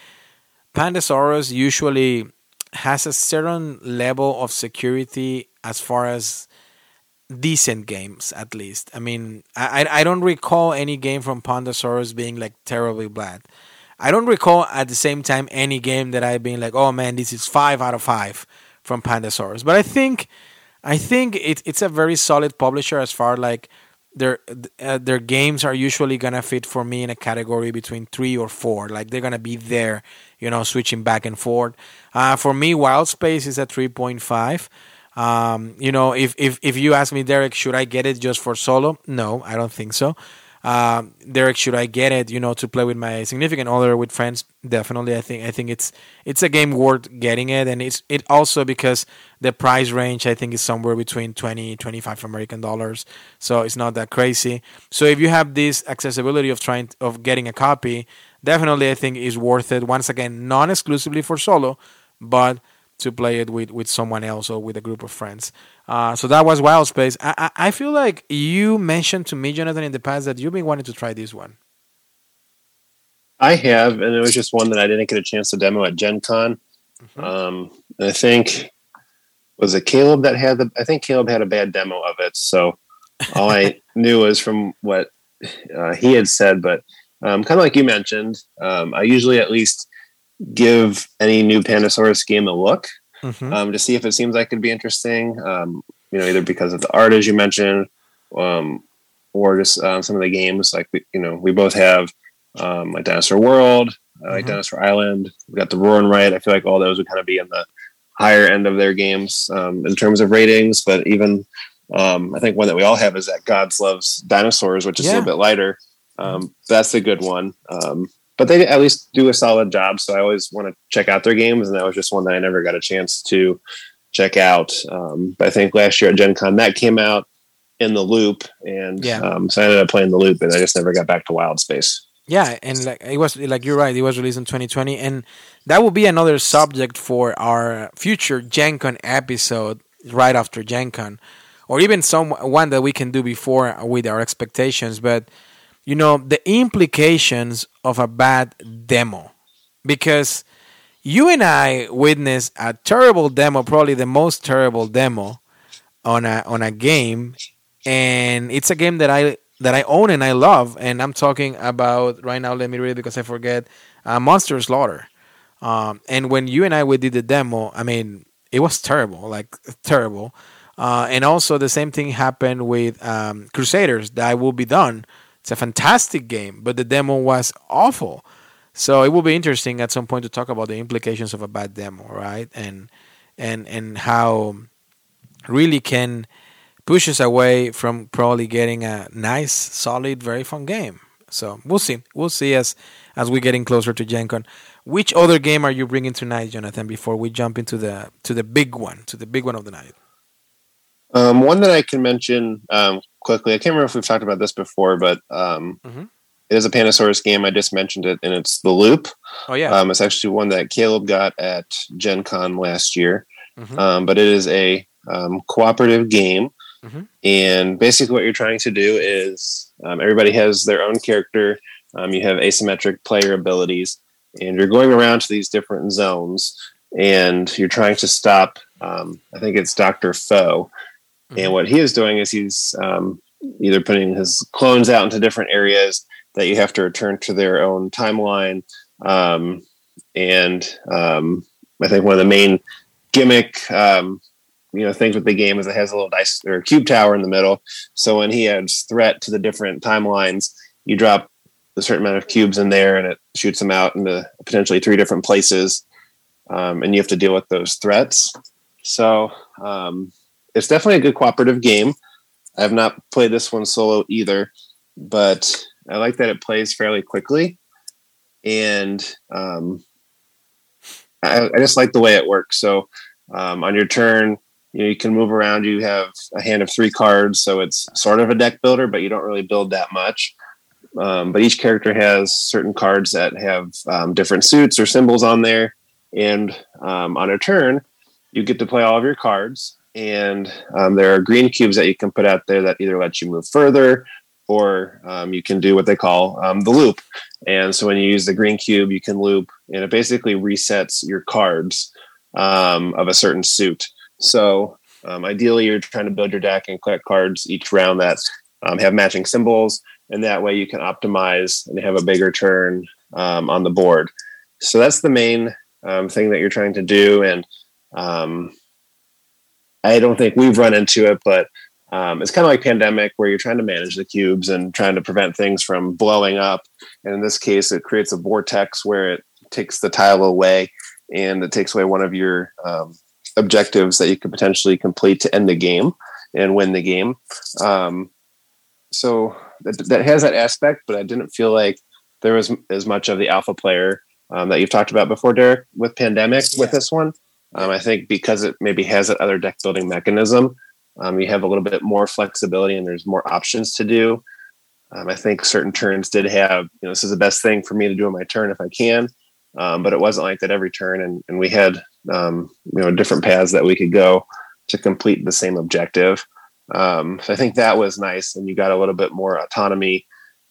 Pandasaurus usually has a certain level of security as far as decent games at least. I mean, I I don't recall any game from Pandasaurus being like terribly bad. I don't recall at the same time any game that I've been like, oh man, this is five out of five from Pandasaurus. But I think I think it, it's a very solid publisher as far like their uh, their games are usually gonna fit for me in a category between three or four. Like they're gonna be there, you know, switching back and forth. Uh, for me, Wild Space is a three point five. Um, you know, if, if if you ask me, Derek, should I get it just for solo? No, I don't think so. Um, Derek, should I get it? You know, to play with my significant other, with friends, definitely. I think I think it's it's a game worth getting it, and it's it also because the price range I think is somewhere between 20 25 American dollars, so it's not that crazy. So if you have this accessibility of trying of getting a copy, definitely I think is worth it. Once again, non exclusively for solo, but to play it with, with someone else or with a group of friends. Uh, so that was Wild Space. I, I, I feel like you mentioned to me, Jonathan, in the past that you've been wanting to try this one. I have, and it was just one that I didn't get a chance to demo at Gen Con. Mm-hmm. Um, I think was it Caleb that had the. I think Caleb had a bad demo of it, so all I knew was from what uh, he had said. But um, kind of like you mentioned, um, I usually at least give any new Pandasaurus game a look mm-hmm. um, to see if it seems like it'd be interesting. Um, you know, either because of the art, as you mentioned, um, or just uh, some of the games. Like you know, we both have um, like Dinosaur World, uh, like mm-hmm. Dinosaur Island. We got the Roar and Ride. I feel like all those would kind of be in the higher end of their games um, in terms of ratings. But even um, I think one that we all have is that Gods Loves Dinosaurs, which is yeah. a little bit lighter. Um, that's a good one. Um, but they at least do a solid job. So I always want to check out their games, and that was just one that I never got a chance to check out. Um, but I think last year at Gen Con that came out in the loop, and yeah. um, so I ended up playing the loop, and I just never got back to Wild Space. Yeah, and like it was like you're right, it was released in 2020, and that will be another subject for our future Gen Con episode right after Gen Con, or even some one that we can do before with our expectations, but you know, the implications of a bad demo. Because you and I witnessed a terrible demo, probably the most terrible demo on a on a game, and it's a game that I that I own and I love, and I'm talking about right now. Let me read it because I forget. Uh, Monster Slaughter. Um, and when you and I we did the demo, I mean, it was terrible, like terrible. Uh, and also the same thing happened with um, Crusaders. Thy Will Be Done it's a fantastic game, but the demo was awful. So it will be interesting at some point to talk about the implications of a bad demo, right? And and and how really can push us away from probably getting a nice, solid, very fun game. So we'll see. We'll see as as we're getting closer to Gen Con. Which other game are you bringing tonight, Jonathan? Before we jump into the to the big one, to the big one of the night. Um, one that I can mention um, quickly. I can't remember if we've talked about this before, but um, mm-hmm. it is a Pandasaurus game. I just mentioned it, and it's the Loop. Oh yeah, um, it's actually one that Caleb got at Gen Con last year. Mm-hmm. Um, but it is a um, cooperative game, mm-hmm. and basically what you're trying to do is um, everybody has their own character. Um, you have asymmetric player abilities, and you're going around to these different zones, and you're trying to stop. Um, I think it's Doctor Foo And what he is doing is he's um, either putting his clones out into different areas that you have to return to their own timeline. Um, and um, I think one of the main gimmick, um, you know, things with the game is it has a little dice or cube tower in the middle. So when he adds threat to the different timelines, you drop a certain amount of cubes in there, and it shoots them out into potentially three different places, um, and you have to deal with those threats. So um, it's definitely a good cooperative game. I have not played this one solo either, but I like that it plays fairly quickly, and um, I, I, just like the way it works. So um, on your turn, you, know, you can move around. You have a hand of three cards, so it's sort of a deck builder, but you don't really build that much. Um, but each character has certain cards that have um, different suits or symbols on there, and um, on a turn, you get to play all of your cards and um, there are green cubes that you can put out there that either let you move further or um, you can do what they call um, the loop. And so when you use the green cube, you can loop, and it basically resets your cards um, of a certain suit. So um, ideally, you're trying to build your deck and collect cards each round that um, have matching symbols, and that way you can optimize and have a bigger turn on the board. So that's the main thing that you're trying to do, and I don't think we've run into it, but Um, it's kind of like pandemic where you're trying to manage the cubes and trying to prevent things from blowing up. And in this case, it creates a vortex where it takes the tile away and it takes away one of your um, objectives that you could potentially complete to end the game and win the game. Um, so that, that has that aspect, but I didn't feel like there was as much of the alpha player um, that you've talked about before, Derek, with pandemic yeah. with this one. Um, I think because it maybe has that other deck building mechanism, um, you have a little bit more flexibility and there's more options to do. Um, I think certain turns did have, you know, this is the best thing for me to do on my turn if I can. Um, but it wasn't like that every turn. And, and we had, um, you know, different paths that we could go to complete the same objective. Um, so I think that was nice. And you got a little bit more autonomy,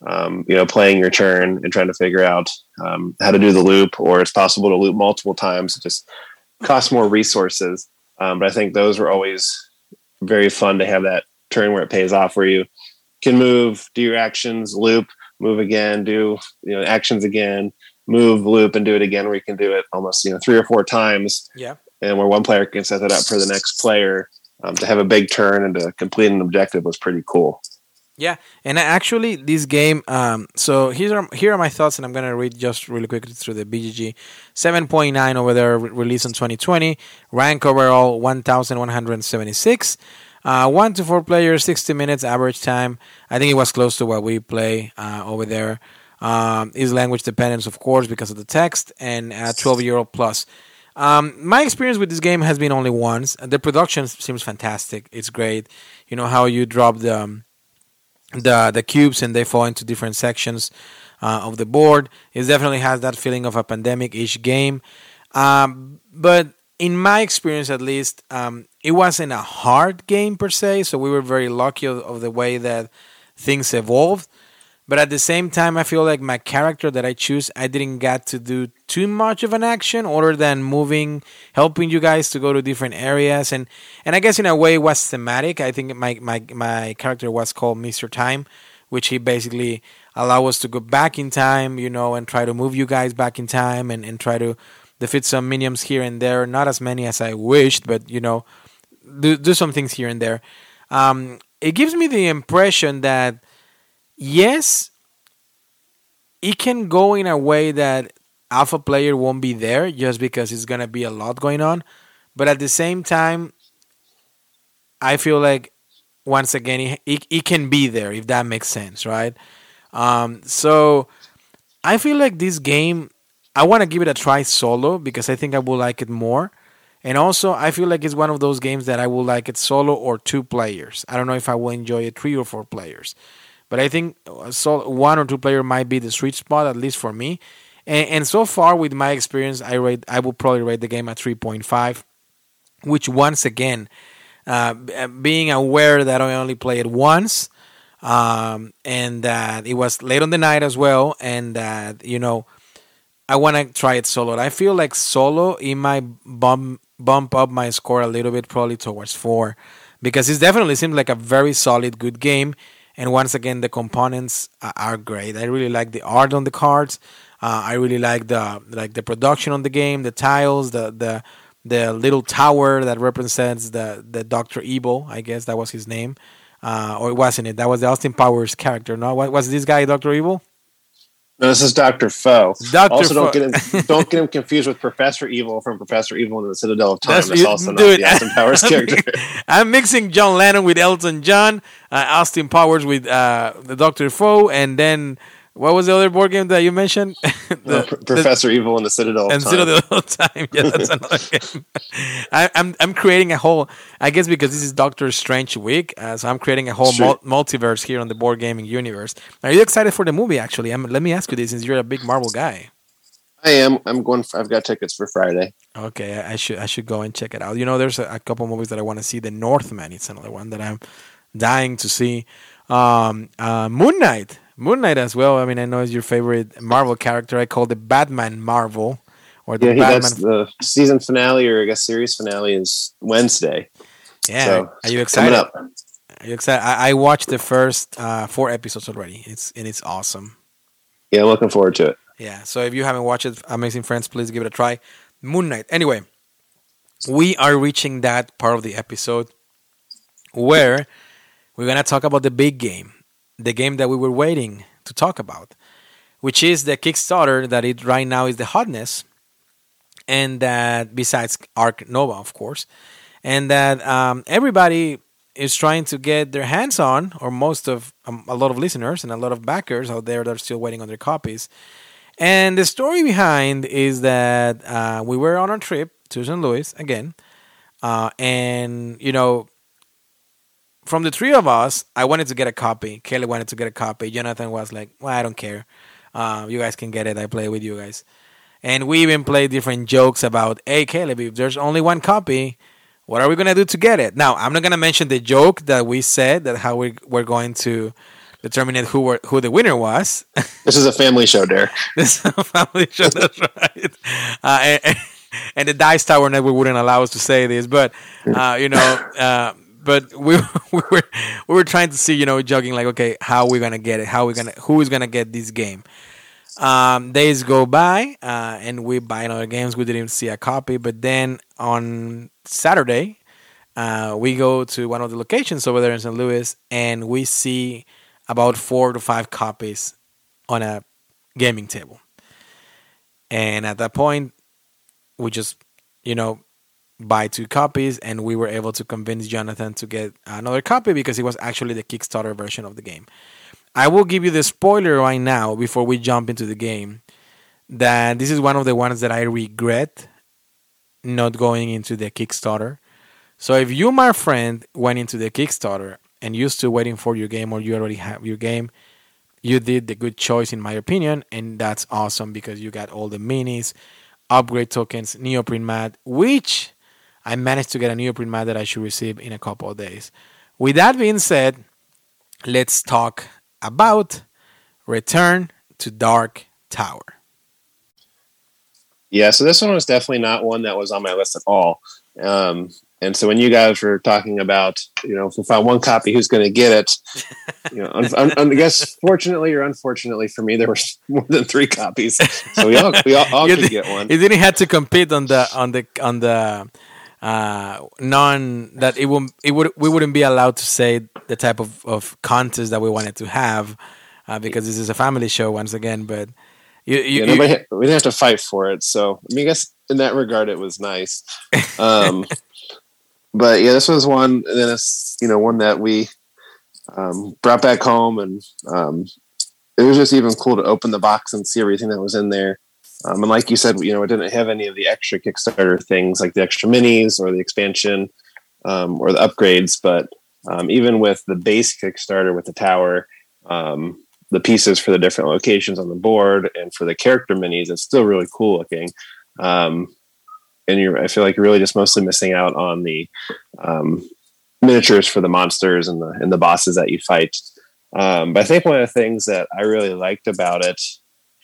you know, playing your turn and trying to figure out how to do the loop, or it's possible to loop multiple times. Just costs more resources. but I think those were always very fun to have that turn where it pays off, where you can move, do your actions, loop, move again, do you know actions again, move, loop, and do it again. Where you can do it almost you know three or four times. Yeah. And where one player can set that up for the next player um, to have a big turn and to complete an objective was pretty cool. Yeah, and actually, this game. Um, so here are here are my thoughts, and I'm gonna read just really quickly through the BGG. Seven point nine over there, re- released in 2020. Rank overall 1,176. Uh, one to four players, 60 minutes average time. I think it was close to what we play uh, over there. Um, is language dependence, of course, because of the text, and uh, 12 euro plus. Um, my experience with this game has been only once. The production seems fantastic. It's great. You know how you drop the um, the the cubes and they fall into different sections uh, of the board. It definitely has that feeling of a pandemic-ish game. Um, but in my experience, at least, um, it wasn't a hard game per se. So we were very lucky of, of the way that things evolved. But at the same time, I feel like my character that I choose, I didn't get to do too much of an action other than moving, helping you guys to go to different areas, and and I guess in a way it was thematic. I think my my my character was called Mister Time, which he basically allowed us to go back in time, you know, and try to move you guys back in time and and try to defeat some minions here and there. Not as many as I wished, but you know, do do some things here and there. Um, it gives me the impression that yes, it can go in a way that alpha player won't be there just because it's gonna be a lot going on. But at the same time, I feel like once again it, it, it can be there if that makes sense, right? Um, so I feel like this game I want to give it a try solo because I think I will like it more. And also, I feel like it's one of those games that I will like it solo or two players. I don't know if I will enjoy it three or four players. But I think uh, so one or two player might be the sweet spot, at least for me. And, and so far, with my experience, I rate I will probably rate the game at 3.5, which once again, uh, uh, being aware that I only played once, um, and that it was late on the night as well, and that you know, I want to try it solo. I feel like solo it might bump bump up my score a little bit, probably towards four, because it definitely seems like a very solid, good game and once again, the components are great. I really like the art on the cards. Uh, I really like the like the production on the game, the tiles, the the the little tower that represents the the Doctor Evil. I guess that was his name, uh, or it wasn't it? That was the Austin Powers character. No, was this guy Doctor Evil? No, this is Doctor Foo. Doctor also, don't get him don't get him confused with Professor Evil from Professor Evil in the Citadel of Time. That's, That's also not the Austin Powers character. I'm mixing John Lennon with Elton John, uh, Austin Powers with uh, the Doctor Foo, and then what was the other board game that you mentioned? the, P- Professor the, Evil in the Citadel and Citadel of Time. Yeah, that's another game. I, am I'm, I'm creating a whole. I guess because this is Doctor Strange week, uh, so I'm creating a whole mul- multiverse here on the board gaming universe. Are you excited for the movie? Actually, I'm, let me ask you this, since you're a big Marvel guy. I am. I'm going. For, I've got tickets for Friday. Okay, I should I should go and check it out. You know, there's a, a couple movies that I want to see. The Northman. It's another one that I'm dying to see. Um, uh, Moon Knight. Moon Knight as well. I mean, I know is your favorite Marvel character. I call the Batman Marvel, or the yeah, Batman. That's the season finale, or I guess series finale is Wednesday. Yeah, so, are you excited? Up. Are you excited? I, I watched the first uh, four episodes already. It's and it's awesome. Yeah, looking forward to it. Yeah, so if you haven't watched it, Amazing Friends, please give it a try. Moon Knight. Anyway, we are reaching that part of the episode where we're gonna talk about the big game, the game that we were waiting to talk about, which is the Kickstarter that it right now is the hotness, and that besides Ark Nova, of course, and that um, everybody is trying to get their hands on, or most of um, a lot of listeners and a lot of backers out there that are still waiting on their copies. And the story behind is that uh, we were on a trip to St. Louis again, uh, and you know, from the three of us, I wanted to get a copy. Kelly wanted to get a copy. Jonathan was like, "Well, I don't care. Uh, you guys can get it. I play with you guys." And we even played different jokes about, "Hey, Caleb, if there's only one copy, what are we gonna do to get it?" Now, I'm not gonna mention the joke that we said that how we we're going to determine who were, who the winner was. This is a family show, Derek. this is a family show. That's right. Uh, and, and, the Dice Tower Network wouldn't allow us to say this, but uh, you know. But we, we were we were trying to see, you know, jogging like, okay, how are we gonna get it? How are we gonna who is gonna get this game? Um, days go by, uh, and we buy another games. We didn't see a copy, but then on Saturday, uh, we go to one of the locations over there in St. Louis, and we see about four to five copies on a gaming table. And at that point, we just, you know, buy two copies, and we were able to convince Jonathan to get another copy because it was actually the Kickstarter version of the game. I will give you the spoiler right now before we jump into the game that this is one of the ones that I regret not going into the Kickstarter. So if you, my friend, went into the Kickstarter and you still waiting for your game or you already have your game, you did the good choice in my opinion, and that's awesome because you got all the minis, upgrade tokens, neoprene mat, which I managed to get a neoprene mat that I should receive in a couple of days. With that being said, let's talk about Return to Dark Tower. Yeah, so this one was definitely not one that was on my list at all. Um, and so when you guys were talking about, you know, if we found one copy, who's going to get it? You know, un- un- I guess fortunately or unfortunately for me, there were more than three copies, so we all we all, all could get one. You didn't have to compete on the on the on the uh, non that it would it would we wouldn't be allowed to say the type of of contest that we wanted to have uh, because this is a family show once again, but. You, you, yeah, nobody, we didn't have to fight for it, so I mean, I guess in that regard, it was nice. Um, but yeah, this was one, and then it's you know one that we um, brought back home, and um, it was just even cool to open the box and see everything that was in there. Um, and like you said, you know, it didn't have any of the extra Kickstarter things like the extra minis or the expansion um, or the upgrades, but um, even with the base Kickstarter with the tower, um, the pieces for the different locations on the board and for the character minis, it's still really cool looking. Um, and you're, I feel like you're really just mostly missing out on the um, miniatures for the monsters and the and the bosses that you fight. But I think one of the things that I really liked about it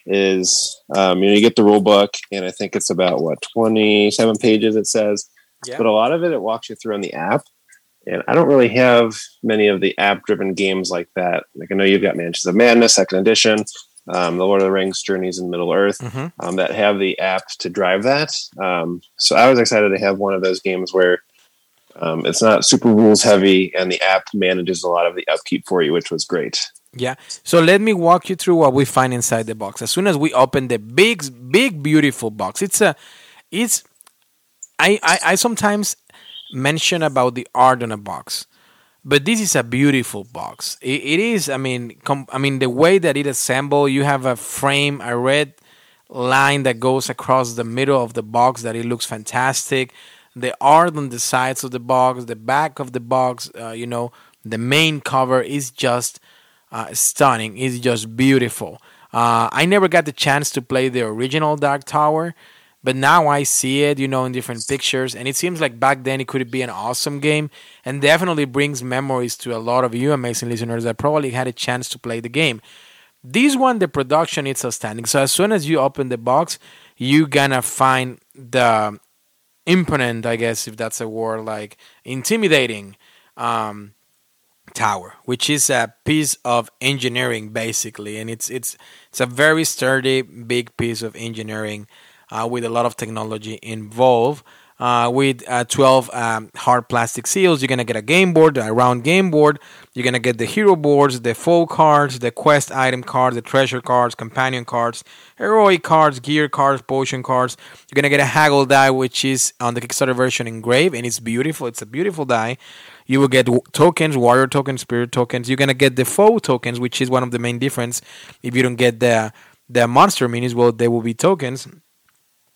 is um, you know you get the rule book, and I think it's about what 27 pages it says, yeah. but a lot of it it walks you through on the app. And I don't really have many of the app driven games like that. Like I know you've got Mansions of Madness, second edition um, the Lord of the Rings Journeys in Middle Earth mm-hmm. um, that have the app to drive that. Um, so I was excited to have one of those games where um, it's not super rules heavy and the app manages a lot of the upkeep for you, which was great. Yeah. So let me walk you through what we find inside the box. As soon as we open the big, big, beautiful box, it's a, it's, I, I, I sometimes mention about the art on a box but this is a beautiful box. it, it is. I mean, com- I mean the way that it assembled. You have a frame, a red line that goes across the middle of the box. That it looks fantastic. The art on the sides of the box, the back of the box. Uh, you know, the main cover is just uh, stunning. It's just beautiful. Uh, I never got the chance to play the original Dark Tower, but now I see it, you know, in different pictures, and it seems like back then it could be an awesome game, and definitely brings memories to a lot of you amazing listeners that probably had a chance to play the game. This one, the production is outstanding. So as soon as you open the box, you gonna find the imponent, I guess, if that's a word, like intimidating um, tower, which is a piece of engineering basically, and it's it's it's a very sturdy, big piece of engineering uh, with a lot of technology involved. Uh, with uh, 12 um, hard plastic seals. You're going to get a game board, a round game board. You're going to get the hero boards, the foe cards, the quest item cards, the treasure cards, companion cards, heroic cards, gear cards, potion cards. You're going to get a haggle die, which is on the Kickstarter version engraved, and it's beautiful. It's a beautiful die. You will get tokens, warrior tokens, spirit tokens. You're going to get the foe tokens, which is one of the main difference. If you don't get the the monster minis, well, they will be tokens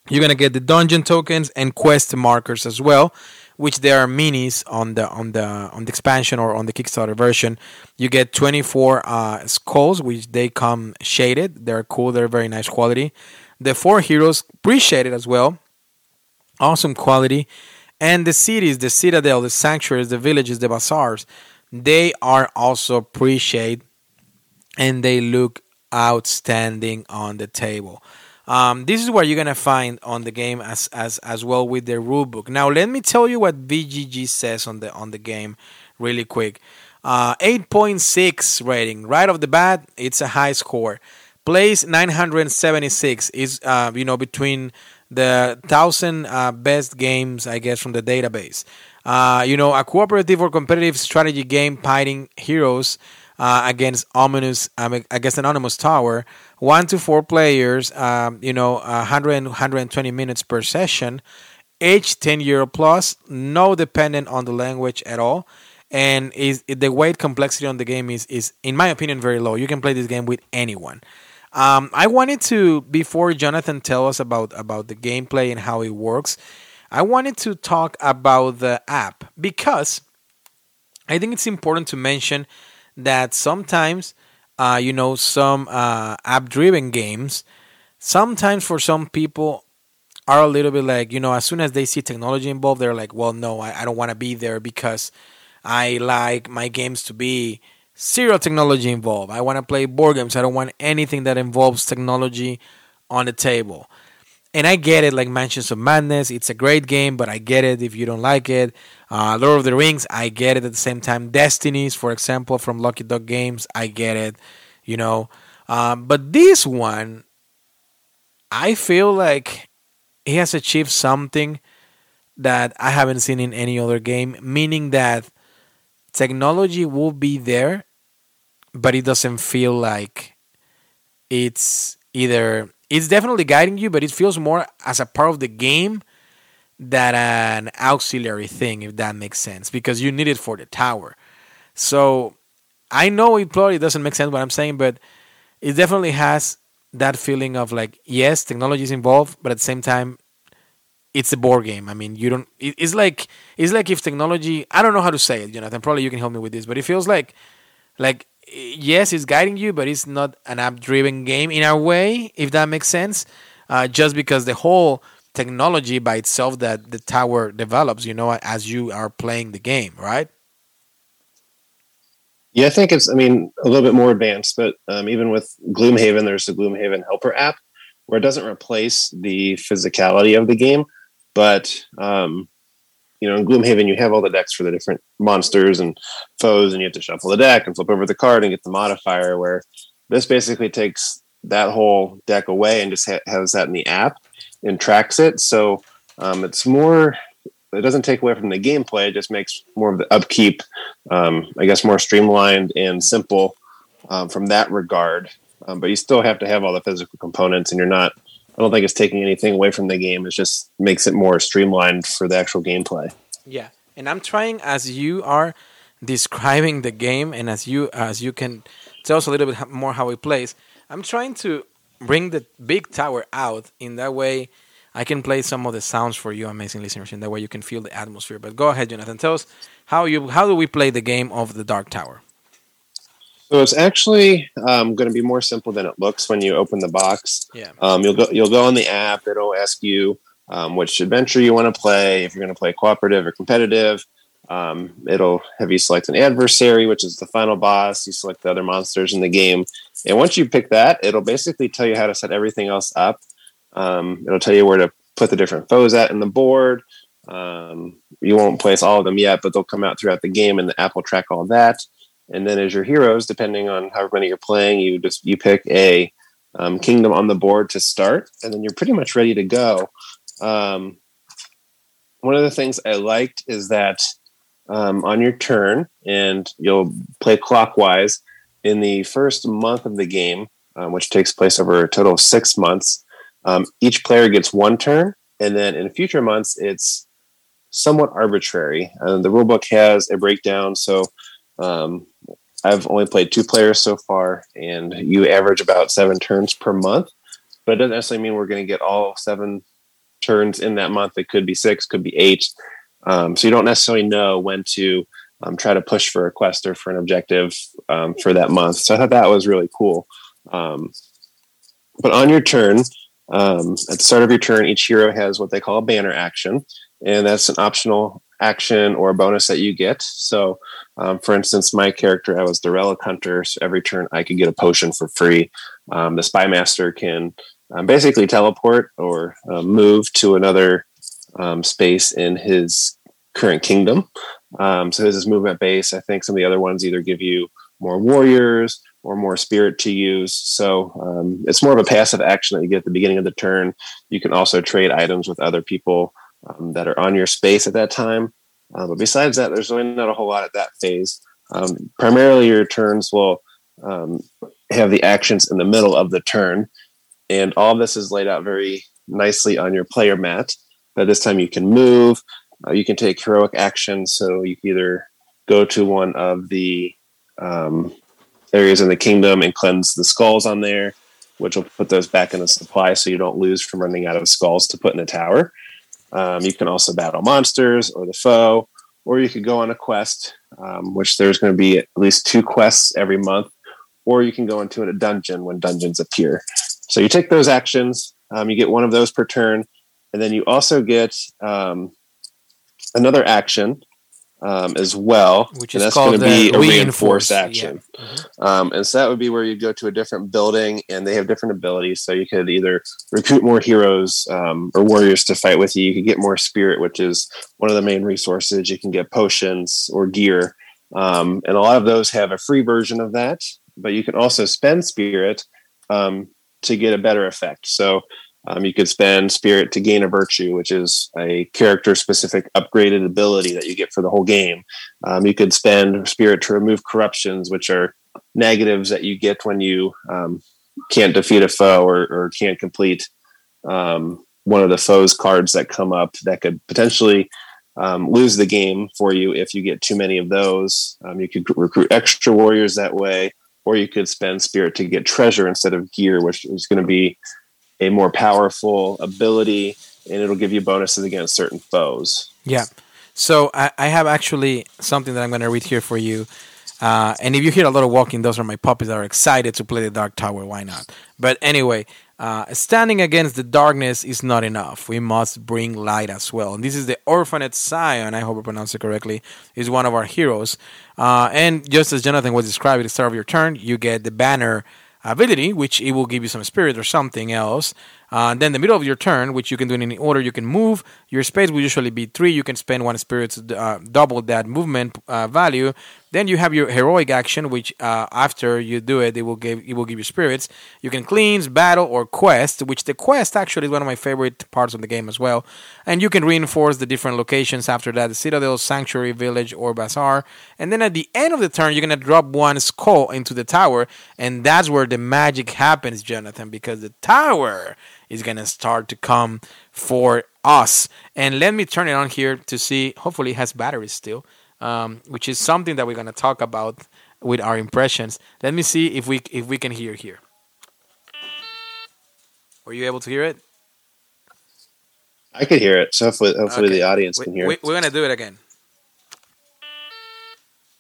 you're gonna get the dungeon tokens and quest markers as well, which there are minis on the on the on the expansion or on the Kickstarter version. You get 24 uh, skulls, which they come shaded. They're cool. They're very nice quality. The four heroes pre-shaded as well, awesome quality. And the cities, the citadel, the sanctuaries, the villages, the bazaars, they are also pre-shaded, and they look outstanding on the table. Um, this is what you're gonna find on the game as as as well with the rulebook. Now let me tell you what BGG says on the on the game, really quick. Uh, 8.6 rating right off the bat. It's a high score. Place 976 is uh, you know between the thousand uh, best games I guess from the database. Uh, you know a cooperative or competitive strategy game fighting heroes uh, against ominous um, against anonymous tower one to four players, um, you know, 100 120 minutes per session, age 10 year plus, no dependent on the language at all. And is the weight complexity on the game is, is, in my opinion, very low. You can play this game with anyone. Um, I wanted to before Jonathan tell us about about the gameplay and how it works. I wanted to talk about the app because I think it's important to mention that sometimes uh, you know, some uh, app driven games, sometimes for some people are a little bit like, you know, as soon as they see technology involved, they're like, well, no, I, I don't want to be there because I like my games to be zero technology involved. I want to play board games. I don't want anything that involves technology on the table. And I get it, like Mansions of Madness, it's a great game, but I get it if you don't like it. Uh, Lord of the Rings, I get it at the same time. Destinies, for example, from Lucky Duck Games, I get it, you know. Um, but this one, I feel like he has achieved something that I haven't seen in any other game, meaning that technology will be there, but it doesn't feel like it's either it's definitely guiding you, but it feels more as a part of the game than an auxiliary thing, if that makes sense, because you need it for the tower. So I know it probably doesn't make sense what I'm saying, but it definitely has that feeling of like, yes, technology is involved, but at the same time, it's a board game. I mean, you don't. It's like it's like if technology. I don't know how to say it, Jonathan. Probably you can help me with this, but it feels like like yes, it's guiding you, but it's not an app-driven game in a way, if that makes sense. Uh, just because the whole technology by itself that the tower develops, you know, as you are playing the game, right? Yeah, I think it's. I mean, a little bit more advanced, but um, even with Gloomhaven, there's the Gloomhaven Helper app where it doesn't replace the physicality of the game, but um, you know, in Gloomhaven, you have all the decks for the different monsters and foes, and you have to shuffle the deck and flip over the card and get the modifier. Where this basically takes that whole deck away and just ha- has that in the app and tracks it. So um, it's more. It doesn't take away from the gameplay. It just makes more of the upkeep, um, I guess, more streamlined and simple um, from that regard. Um, but you still have to have all the physical components, and you're not I don't think it's taking anything away from the game. It just makes it more streamlined for the actual gameplay. Yeah, and I'm trying as you are describing the game, and as you as you can tell us a little bit more how it plays. I'm trying to bring the big tower out in that way. I can play some of the sounds for you, amazing listeners. In that way, you can feel the atmosphere. But go ahead, Jonathan. Tell us how you how do we play the game of the Dark Tower? So it's actually um, going to be more simple than it looks when you open the box. Yeah. Um, you'll go you'll go on the app. It'll ask you um, which adventure you want to play. If you're going to play cooperative or competitive, um, it'll have you select an adversary, which is the final boss. You select the other monsters in the game, and once you pick that, it'll basically tell you how to set everything else up. Um, it'll tell you where to put the different foes at in the board. Um, you won't place all of them yet, but they'll come out throughout the game, and the app will track all that and then as your heroes, depending on how many you're playing, you just you pick a um, kingdom on the board to start, and then you're pretty much ready to go. Um, one of the things I liked is that um, on your turn, and you'll play clockwise in the first month of the game, um, which takes place over a total of six months. Um, each player gets one turn, and then in future months, it's somewhat arbitrary. Uh, the rulebook has a breakdown, so um, I've only played two players so far, and you average about seven turns per month. But it doesn't necessarily mean we're going to get all seven turns in that month. It could be six, could be eight. Um, so you don't necessarily know when to um, try to push for a quest or for an objective um, for that month. So I thought that was really cool. Um, but on your turn, um, at the start of your turn, each hero has what they call a banner action, and that's an optional action or bonus that you get. So, um, for instance, my character, I was the relic hunter. So every turn, I could get a potion for free. Um, the spy master can um, basically teleport or uh, move to another um, space in his current kingdom. Um, so his is movement base. I think some of the other ones either give you more warriors or more spirit to use. So um, it's more of a passive action that you get at the beginning of the turn. You can also trade items with other people um, that are on your space at that time. Uh, but besides that, there's really not a whole lot at that phase. Um, primarily, your turns will um, have the actions in the middle of the turn, and all this is laid out very nicely on your player mat. By this time, you can move, uh, you can take heroic action, so you can either go to one of the um, areas in the kingdom and cleanse the skulls on there, which will put those back in the supply so you don't lose from running out of skulls to put in the tower. Um, you can also battle monsters or the foe, or you could go on a quest, um, which there's going to be at least two quests every month, or you can go into a dungeon when dungeons appear. So you take those actions, um, you get one of those per turn, and then you also get um, another action um, as well, which is that's going to be a reinforced action. Yeah. Mm-hmm. Um, and so that would be where you'd go to a different building, and they have different abilities. So you could either recruit more heroes um, or warriors to fight with you. You could get more spirit, which is one of the main resources. You can get potions or gear, um, and a lot of those have a free version of that. But you can also spend spirit um, to get a better effect. So um, you could spend spirit to gain a virtue, which is a character specific upgraded ability that you get for the whole game. Um, you could spend spirit to remove corruptions, which are negatives that you get when you um, can't defeat a foe or, or can't complete um, one of the foe's cards that come up that could potentially um, lose the game for you if you get too many of those. Um, you could recruit extra warriors that way, or you could spend spirit to get treasure instead of gear, which is going to be a more powerful ability and it'll give you bonuses against certain foes. Yeah. So I, I have actually something that I'm going to read here for you. Uh, and if you hear a lot of walking, those are my puppies that are excited to play the Dark Tower. Why not? But anyway, uh, standing against the darkness is not enough. We must bring light as well. And this is the Orphaned Scion, I hope I pronounced it correctly, is one of our heroes. Uh, and just as Jonathan was describing at the start of your turn, you get the banner ability, which it will give you some spirit or something else. Uh, then the middle of your turn, which you can do in any order, you can move. Your space will usually be three. You can spend one spirit to uh, double that movement uh, value. Then you have your heroic action, which uh, after you do it, it will give it will give you spirits. You can cleanse, battle, or quest, which the quest actually is one of my favorite parts of the game as well. And you can reinforce the different locations after that: the citadel, sanctuary, village, or bazaar. And then at the end of the turn, you're gonna drop one skull into the tower, and that's where the magic happens, Jonathan, because the tower is gonna start to come for us. And let me turn it on here to see. Hopefully, it has batteries still um, which is something that we're going to talk about with our impressions. Let me see if we if we can hear here. Were you able to hear it? I could hear it. So hopefully, hopefully okay. the audience can hear we, it. We're gonna do it again.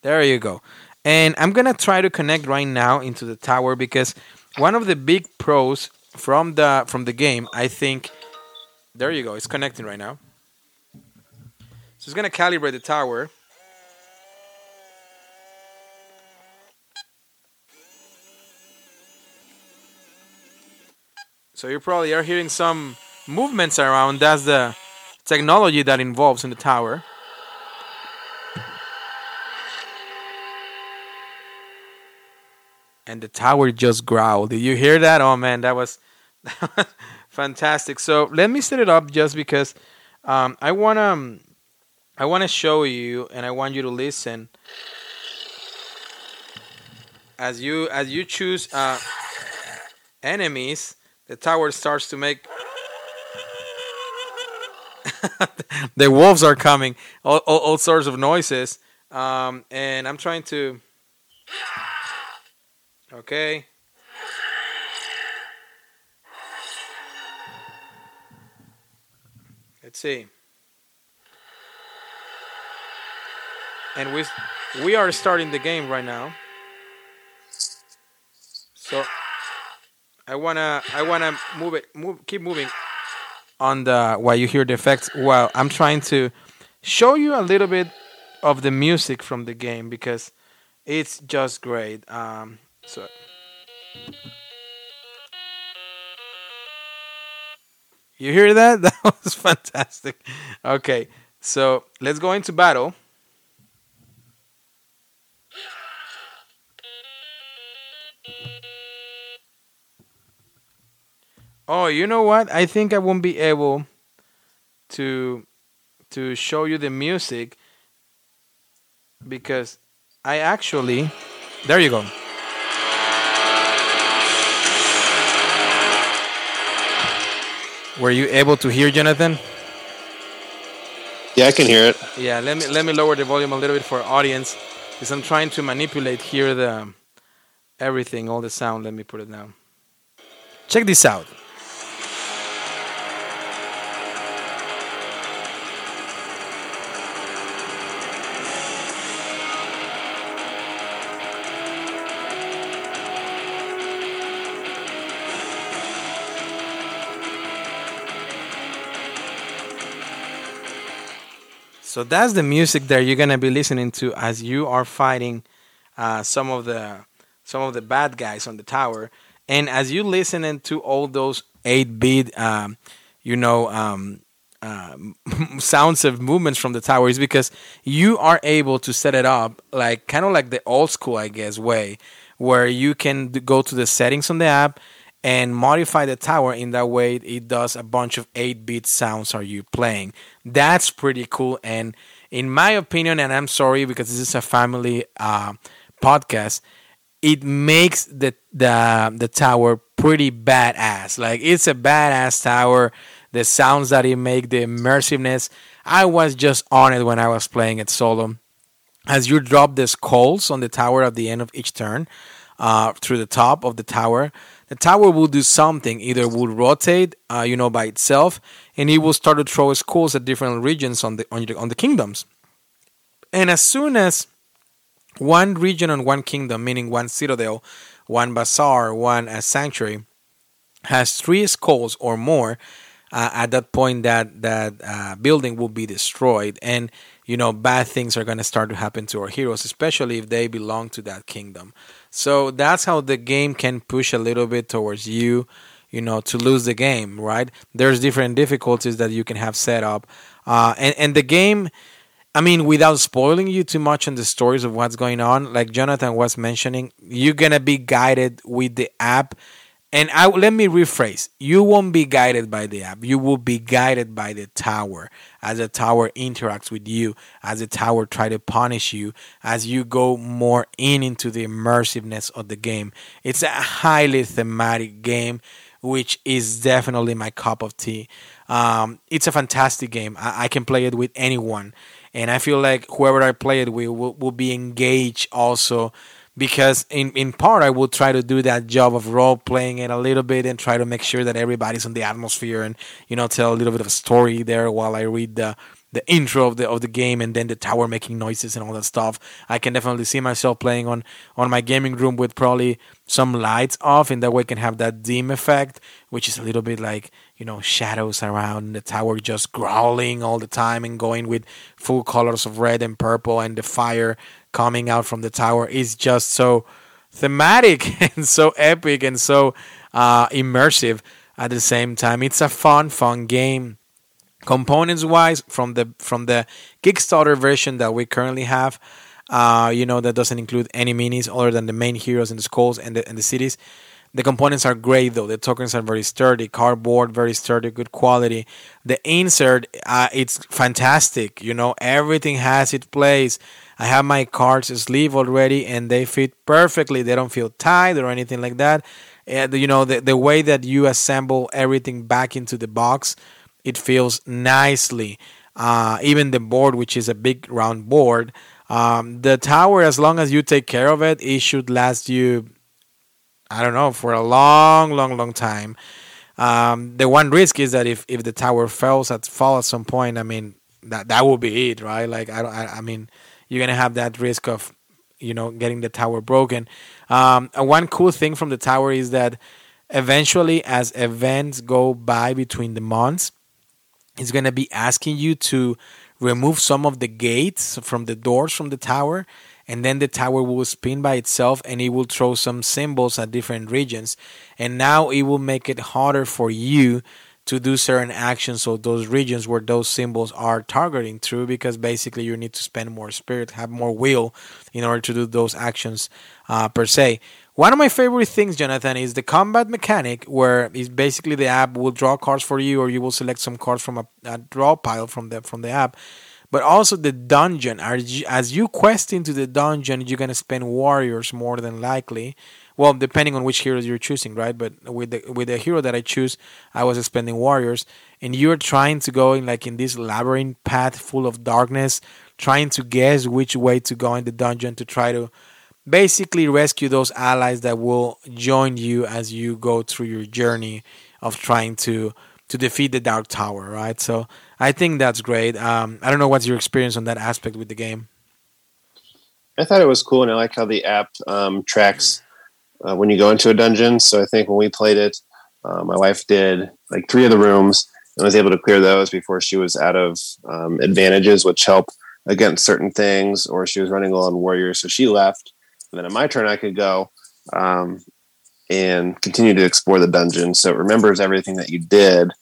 There you go. And I'm gonna try to connect right now into the tower because one of the big pros from the from the game, I think. There you go. It's connecting right now. So it's gonna calibrate the tower. So you probably are hearing some movements around. That's the technology that involves in the tower. And the tower just growled. Did you hear that? Oh man, that was, that was fantastic. So let me set it up just because Um, I wanna I wanna show you, and I want you to listen as you as you choose uh, enemies. The tower starts to make. the wolves are coming. All, all, all sorts of noises, um, and I'm trying to. Okay. See. And we we are starting the game right now. So I wanna I wanna move it move keep moving on the while you hear the effects while I'm trying to show you a little bit of the music from the game because it's just great. Um, so You hear that? That was fantastic. Okay, so let's go into battle. Oh, you know what? I think I won't be able to to show you the music because I actually there you go. Were you able to hear Jonathan? Yeah, I can hear it. Yeah, let me let me lower the volume a little bit for audience because I'm trying to manipulate here the everything, all the sound. Let me put it down. Check this out. So that's the music that you're gonna be listening to as you are fighting uh, some of the some of the bad guys on the tower, and as you listening to all those eight beat, um, you know, um, uh, sounds of movements from the tower is because you are able to set it up like kind of like the old school, I guess, way where you can go to the settings on the app and modify the tower in that way it does a bunch of 8-bit sounds are you playing. That's pretty cool and in my opinion and i'm sorry because this is a family uh, podcast it makes the, the the tower pretty badass. Like it's a badass tower. The sounds that it make the immersiveness i was just on it when i was playing it solo. As you drop the skulls on the tower at the end of each turn uh, through the top of the tower the tower will do something. Either will rotate, uh, you know, by itself, and it will start to throw skulls at different regions on the on the, on the kingdoms. And as soon as one region and one kingdom, meaning one citadel, one bazaar, one uh, sanctuary, has three skulls or more, uh, at that point that that uh, building will be destroyed, and you know bad things are going to start to happen to our heroes, especially if they belong to that kingdom. So that's how the game can push a little bit towards you, you know, to lose the game, right? There's different difficulties that you can have set up. Uh, and, and the game, I mean, without spoiling you too much on the stories of what's going on, like Jonathan was mentioning, you're going to be guided with the app and I let me rephrase. You won't be guided by the app. You will be guided by the tower as the tower interacts with you, as the tower try to punish you, as you go more in into the immersiveness of the game. It's a highly thematic game, which is definitely my cup of tea. Um, it's a fantastic game. I, I, can play it with anyone, and I feel like whoever I play it with will, will be engaged also because in, in part I will try to do that job of role playing it a little bit and try to make sure that everybody's on the atmosphere and you know tell a little bit of a story there while I read the the intro of the of the game and then the tower making noises and all that stuff. I can definitely see myself playing on on my gaming room with probably some lights off in that way I can have that dim effect, which is a little bit like, you know, shadows around the tower just growling all the time and going with full colors of red and purple and the fire coming out from the tower is just so thematic and so epic and so uh, immersive at the same time. It's a fun, fun game. Components wise, from the from the Kickstarter version that we currently have, uh, you know that doesn't include any minis other than the main heroes and the skulls and the and the cities. The components are great though. The tokens are very sturdy, cardboard, very sturdy, good quality. The insert, uh, it's fantastic. You know, everything has its place. I have my cards sleeve already, and they fit perfectly. They don't feel tight or anything like that. And you know, the the way that you assemble everything back into the box, it feels nicely. Uh, even the board, which is a big round board, um, the tower, as long as you take care of it, it should last you I don't know, for a long, long, long time. Um, the one risk is that if, if the tower falls at fall at some point, I mean that that will be it, right? Like I don't, I, I mean, you're gonna have that risk of, you know, getting the tower broken. Um, one cool thing from the tower is that eventually, as events go by between the months, it's gonna be asking you to remove some of the gates from the doors from the tower and then the tower will spin by itself and it will throw some symbols at different regions and now it will make it harder for you to do certain actions so those regions where those symbols are targeting through because basically you need to spend more spirit have more will in order to do those actions uh, per se one of my favorite things jonathan is the combat mechanic where is basically the app will draw cards for you or you will select some cards from a, a draw pile from the from the app but also the dungeon. As you quest into the dungeon, you're gonna spend warriors more than likely. Well, depending on which heroes you're choosing, right? But with the with the hero that I choose, I was spending warriors, and you're trying to go in like in this labyrinth path full of darkness, trying to guess which way to go in the dungeon to try to basically rescue those allies that will join you as you go through your journey of trying to to defeat the Dark Tower, right? So I think that's great. Um, I don't know what's your experience on that aspect with the game. I thought it was cool, and I like how the app um, tracks uh, when you go into a dungeon. So I think when we played it, uh, my wife did like three of the rooms and was able to clear those before she was out of um, advantages, which help against certain things, or she was running low on warriors, so she left. And then in my turn, I could go um, and continue to explore the dungeon. So it remembers everything that you did.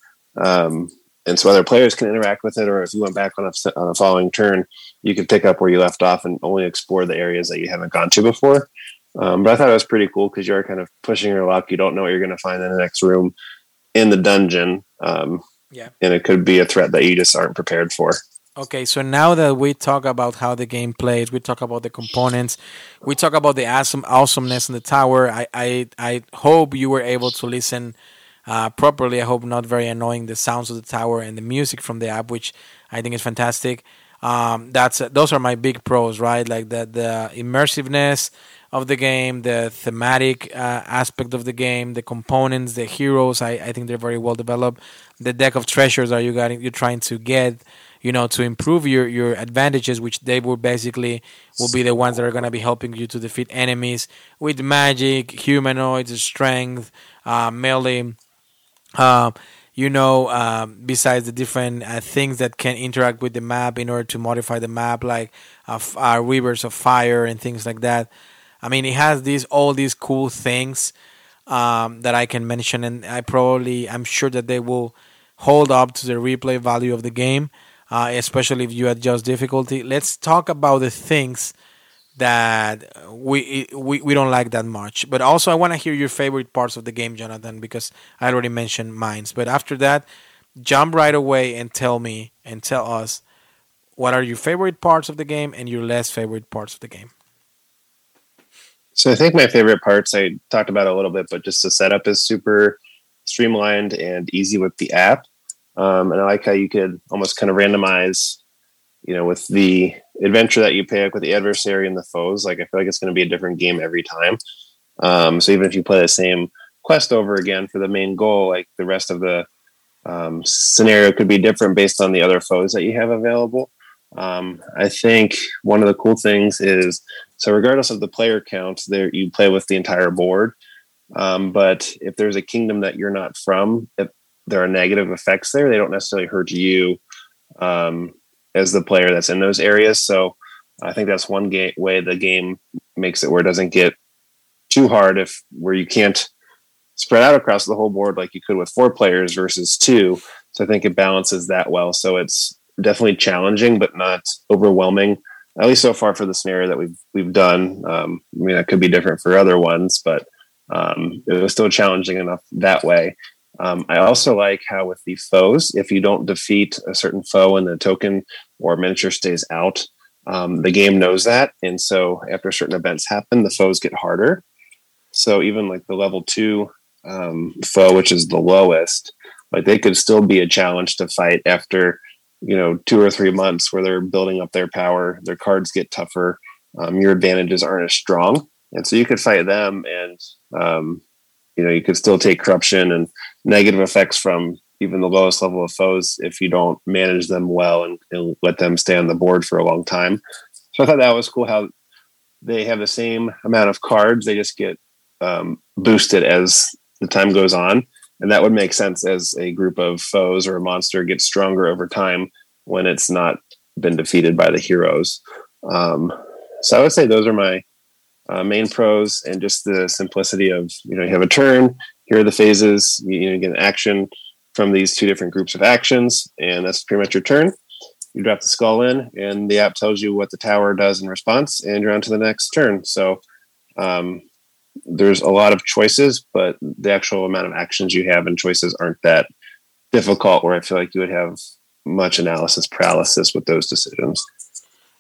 Um, and so other players can interact with it, or if you went back on a, on a following turn, you could pick up where you left off and only explore the areas that you haven't gone to before. Um, but I thought it was pretty cool because you're kind of pushing your luck. You don't know what you're going to find in the next room in the dungeon. Um, yeah. And it could be a threat that you just aren't prepared for. Okay, so now that we talk about how the game plays, we talk about the components, we talk about the awesome awesomeness in the tower. I I, I hope you were able to listen uh, properly. I hope not very annoying the sounds of the tower and the music from the app, which I think is fantastic. Um, that's those are my big pros, right? Like the the immersiveness of the game, the thematic uh, aspect of the game, the components, the heroes. I, I think they're very well developed. The deck of treasures are you got you're trying to get you know to improve your your advantages which they will basically will be the ones that are going to be helping you to defeat enemies with magic humanoids strength uh, melee uh, you know uh, besides the different uh, things that can interact with the map in order to modify the map like uh, uh, rivers of fire and things like that i mean it has these all these cool things um, that i can mention and i probably i'm sure that they will hold up to the replay value of the game uh, especially if you adjust difficulty. Let's talk about the things that we we, we don't like that much. But also, I want to hear your favorite parts of the game, Jonathan, because I already mentioned mine. But after that, jump right away and tell me and tell us what are your favorite parts of the game and your less favorite parts of the game. So I think my favorite parts I talked about a little bit, but just the setup is super streamlined and easy with the app. Um, and I like how you could almost kind of randomize, you know, with the adventure that you pick with the adversary and the foes. Like I feel like it's going to be a different game every time. Um, so even if you play the same quest over again for the main goal, like the rest of the um, scenario could be different based on the other foes that you have available. Um, I think one of the cool things is so regardless of the player count, there you play with the entire board. Um, but if there's a kingdom that you're not from, if there are negative effects there. They don't necessarily hurt you um, as the player that's in those areas. So I think that's one ga- way the game makes it where it doesn't get too hard if where you can't spread out across the whole board like you could with four players versus two. So I think it balances that well. So it's definitely challenging, but not overwhelming. At least so far for the scenario that we've we've done. Um, I mean, that could be different for other ones, but um, it was still challenging enough that way. Um, I also like how with the foes, if you don't defeat a certain foe and the token or miniature stays out, um, the game knows that, and so after certain events happen, the foes get harder. So even like the level two um, foe, which is the lowest, like they could still be a challenge to fight after you know two or three months where they're building up their power. Their cards get tougher. Um, your advantages aren't as strong, and so you could fight them, and um, you know you could still take corruption and negative effects from even the lowest level of foes if you don't manage them well and, and, let them stay on the board for a long time. So I thought that was cool how they have the same amount of cards, they just get um, boosted as the time goes on. And that would make sense as a group of foes or a monster gets stronger over time when it's not been defeated by the heroes. Um, so I would say those are my uh, main pros and just the simplicity of, you know, you have a turn, here are the phases, you, you get an action, from these two different groups of actions, and that's pretty much your turn. You drop the skull in, and the app tells you what the tower does in response, and you're on to the next turn. So um, there's a lot of choices, but the actual amount of actions you have and choices aren't that difficult. Where I feel like you would have much analysis paralysis with those decisions.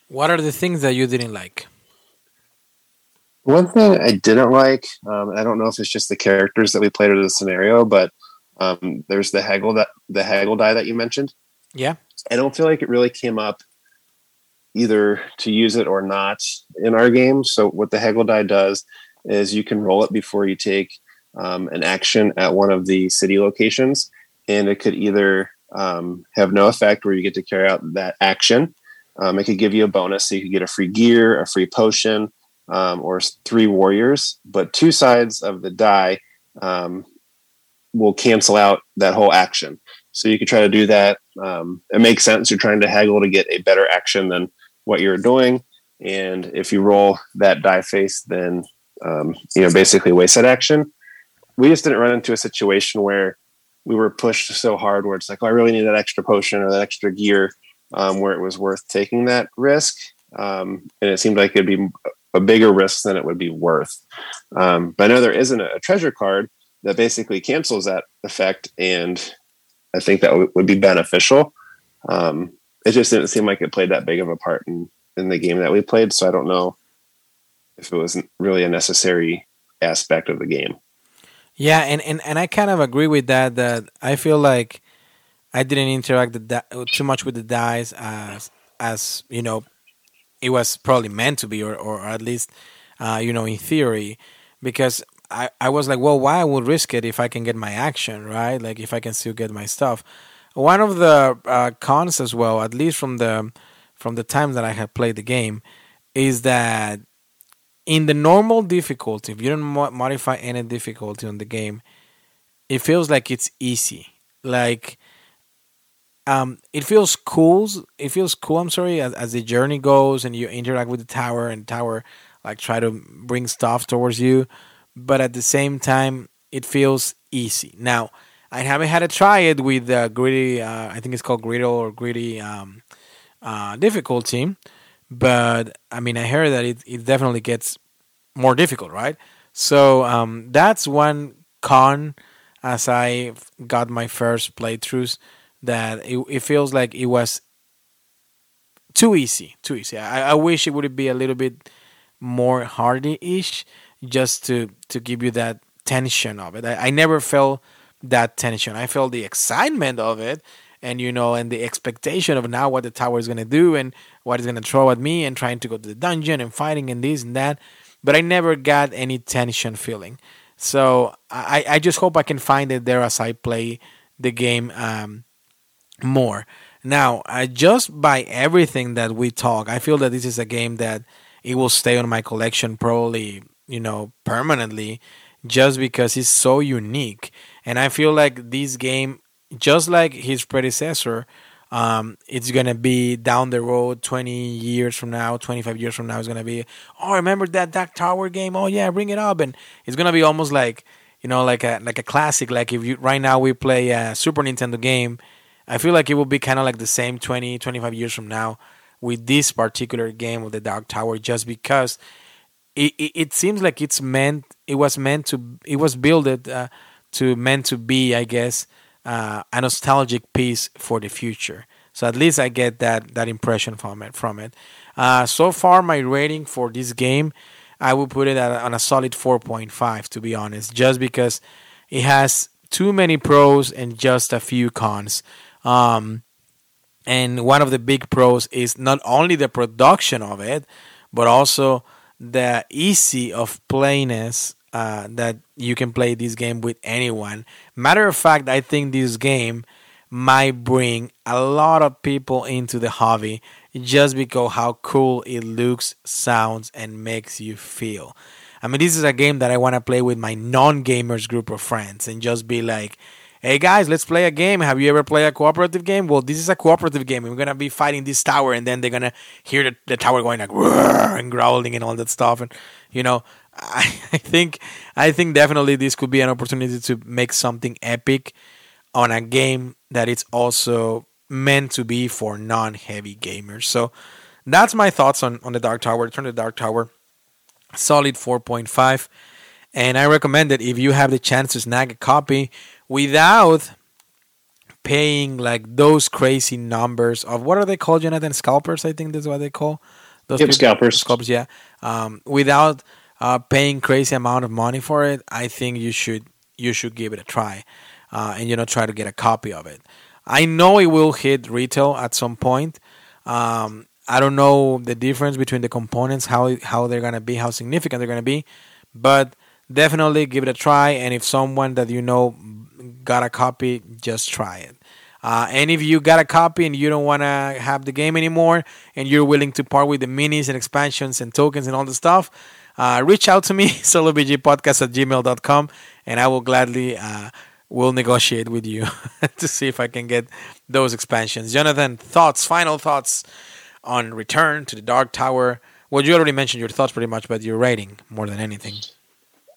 What are the things that you didn't like? One thing I didn't like, um, I don't know if it's just the characters that we played or the scenario, but um, there's the haggle that the haggle die that you mentioned. Yeah, I don't feel like it really came up either to use it or not in our game. So what the haggle die does is you can roll it before you take um, an action at one of the city locations, and it could either um, have no effect where you get to carry out that action. Um, it could give you a bonus, so you could get a free gear, a free potion, um, or three warriors. But two sides of the die um, will cancel out that whole action. So you could try to do that. Um, it makes sense. You're trying to haggle to get a better action than what you're doing. And if you roll that die face, then um, you know basically that action. We just didn't run into a situation where we were pushed so hard where it's like, oh, I really need that extra potion or that extra gear, um, where it was worth taking that risk. Um, and it seemed like it'd be a bigger risk than it would be worth. Um, but I know there isn't a treasure card that basically cancels that effect, and I think that w- would be beneficial. Um, it just didn't seem like it played that big of a part in in the game that we played, so I don't know if it wasn't really a necessary aspect of the game. Yeah, and, and, and I kind of agree with that. That I feel like I didn't interact the, too much with the dice as as you know it was probably meant to be, or or at least uh, you know in theory, because I, I was like, well, why I would risk it if I can get my action, right? Like if I can still get my stuff. One of the uh, cons as well, at least from the from the time that I have played the game, is that in the normal difficulty, if you don't mo- modify any difficulty on the game, it feels like it's easy. Like um, it feels cool. It feels cool. I'm sorry, as, as the journey goes and you interact with the tower and tower like try to bring stuff towards you but at the same time, it feels easy. Now, I haven't had to try it with uh, gritty. Uh, I think it's called griddle or gritty um, uh, difficulty, but I mean, I heard that it, it definitely gets more difficult, right? So um, that's one con as I got my first playthroughs that it, it feels like it was too easy, too easy. I, I wish it would be a little bit more hardy-ish just to to give you that tension of it. I, I never felt that tension. I felt the excitement of it and you know and the expectation of now what the tower is going to do and what it's going to throw at me and trying to go to the dungeon and fighting and this and that. But i never got any tension feeling. So i, I just hope i can find it there as i play the game um, more. Now uh, just by everything that we talk i feel that this is a game that it will stay on my collection probably you know, permanently just because it's so unique. And I feel like this game, just like his predecessor, um, it's gonna be down the road 20 years from now 25 years from now it's gonna be oh I remember that Dark Tower game? Oh yeah bring it up. And it's gonna be almost like you know like a like a classic. Like if you right now we play a super nintendo game i feel like it will be kind of like the same 20 25 years from now with this particular game of the dark tower just because it, it, it seems like it's meant it was meant to it was built uh, to meant to be I guess uh, a nostalgic piece for the future. So at least I get that that impression from it. From it. Uh, so far, my rating for this game, I would put it at, on a solid 4.5. To be honest, just because it has too many pros and just a few cons. Um, and one of the big pros is not only the production of it, but also the easy of playiness uh, that you can play this game with anyone. Matter of fact, I think this game might bring a lot of people into the hobby just because how cool it looks, sounds, and makes you feel. I mean, this is a game that I want to play with my non gamers group of friends and just be like, hey guys, let's play a game. Have you ever played a cooperative game? Well, this is a cooperative game. We're gonna be fighting this tower, and then they're gonna hear the, the tower going like and growling and all that stuff. And you know, I, I think I think definitely this could be an opportunity to make something epic on a game that it's also meant to be for non-heavy gamers. So that's my thoughts on on the Dark Tower. Turn the Dark Tower, solid 4.5. And I recommend that if you have the chance to snag a copy, without paying like those crazy numbers of what are they called, Jonathan? Scalpers, I think that's what they call those yep, scalpers. Scalpers, yeah. Um, without uh, paying crazy amount of money for it, I think you should you should give it a try, uh, and you know try to get a copy of it. I know it will hit retail at some point. Um, I don't know the difference between the components, how how they're gonna be, how significant they're gonna be, but definitely give it a try. And if someone that you know got a copy, just try it. Uh, and if you got a copy and you don't want to have the game anymore and you're willing to part with the minis and expansions and tokens and all the stuff, uh, reach out to me, solobgpodcast at gmail.com, and I will gladly uh, will negotiate with you to see if I can get those expansions. Jonathan, thoughts, final thoughts on Return to the Dark Tower? Well, you already mentioned your thoughts pretty much, but your rating more than anything.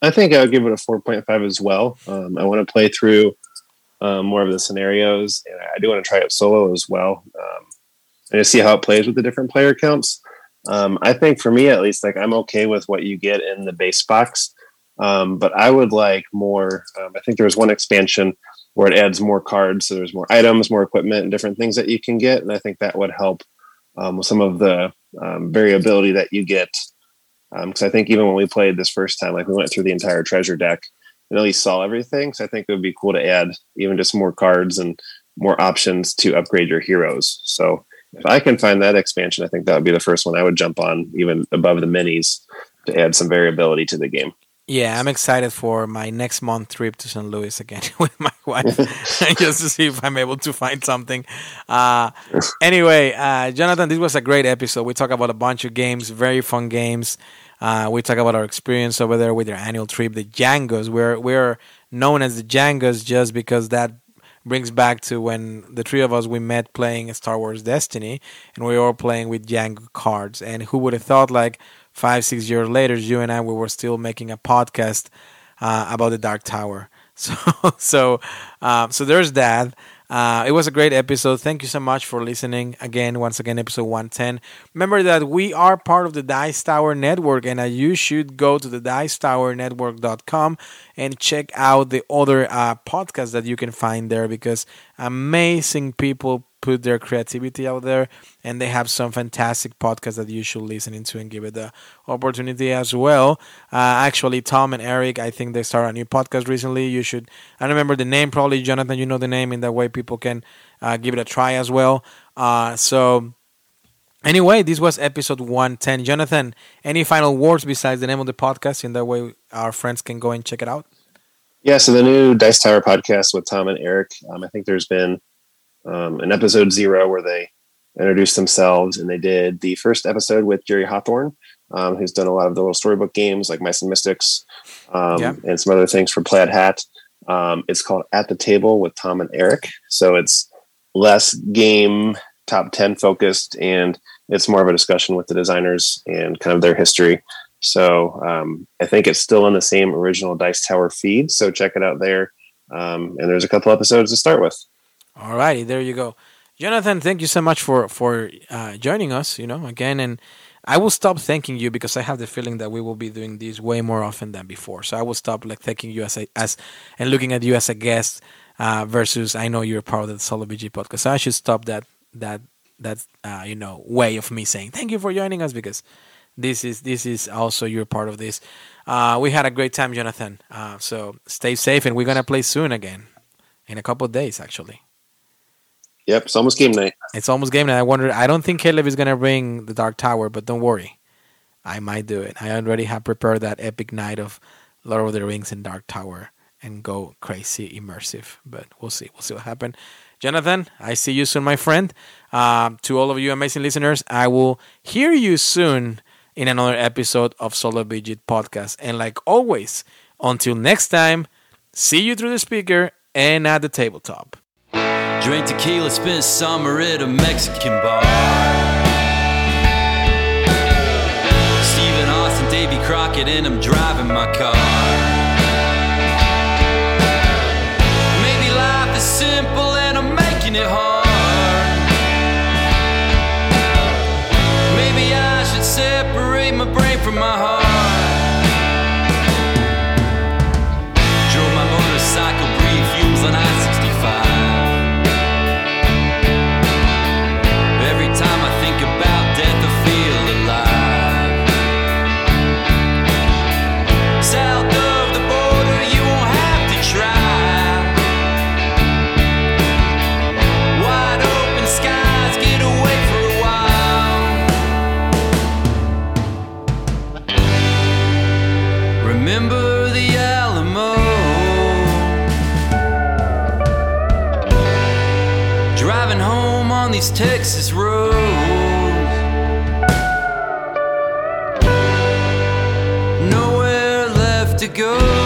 I think I would give it a 4.5 as well. Um, I want to play through um, more of the scenarios, and I do want to try it solo as well, um, and see how it plays with the different player counts. Um, I think for me, at least, like I'm okay with what you get in the base box, um, but I would like more. Um, I think there's one expansion where it adds more cards, so there's more items, more equipment, and different things that you can get, and I think that would help with some of the variability that you get because um, I think even when we played this first time, like we went through the entire treasure deck and at least saw everything. So I think it would be cool to add even just more cards and more options to upgrade your heroes. So if I can find that expansion, I think that would be the first one I would jump on, even above the minis, to add some variability to the game. Yeah, I'm excited for my next month trip to St. Louis again with my wife, just to see if I'm able to find something. Uh, anyway, uh, Jonathan, this was a great episode. We talk about a bunch of games, very fun games. Uh, we talk about our experience over there with our annual trip, the Jangos. We're we're known as the Jangos just because that brings back to when the three of us we met playing Star Wars Destiny, and we were playing with Jango cards. And who would have thought, like five, six years later, you and I we were still making a podcast uh, about the Dark Tower. So, so, uh, so there's that. Uh, it was a great episode. Thank you so much for listening again. Once again, episode 110. Remember that we are part of the Dice Tower Network, and uh, you should go to the Dicetowernetwork.com and check out the other uh, podcasts that you can find there because amazing people put their creativity out there and they have some fantastic podcasts that you should listen into and give it the opportunity as well. Uh, actually tom and eric i think they started a new podcast recently. You should i remember the name probably jonathan you know the name in that way people can uh, give it a try as well. Uh, so anyway this was episode 110 jonathan any final words besides the name of the podcast in that way our friends can go and check it out yeah so the new dice tower podcast with tom and eric um, i think there's been um, an episode zero where they introduced themselves and they did the first episode with Jerry Hawthorne, um, who's done a lot of the little storybook games like Mice and Mystics um, yeah. and some other things for Plaid Hat. Um, it's called At the Table with Tom and Eric. So it's less game top 10 focused and it's more of a discussion with the designers and kind of their history. So um, I think it's still in the same original Dice Tower feed. So check it out there. Um, and there's a couple episodes to start with. All righty, there you go. Jonathan, thank you so much for for uh, joining us. You know, again, and I will stop thanking you because I have the feeling that we will be doing this way more often than before. So I will stop like thanking you as a, as and looking at you as a guest uh, versus I know you're part of the Solo BG podcast. So I should stop that that that uh, you know way of me saying thank you for joining us because this is this is also you're part of this. Uh, we had a great time, Jonathan. Uh, so stay safe, and we're gonna play soon again in a couple of days, actually. Yep, it's almost game night. It's almost game night. I wonder. I don't think Caleb is gonna bring the Dark Tower, but don't worry, I might do it. I already have prepared that epic night of Lord of the Rings and Dark Tower and go crazy immersive. But we'll see. We'll see what happens. Jonathan, I see you soon, my friend. Um, to all of you amazing listeners, I will hear you soon in another episode of Solo BG podcast. And like always, until next time, see you through the speaker and at the tabletop. Drink tequila, spend summer at a Mexican bar. Stephen Austin, Davy Crockett, and I'm driving my car. Maybe life is simple and I'm making it hard. Remember the Alamo. Driving home on these Texas roads. Nowhere left to go.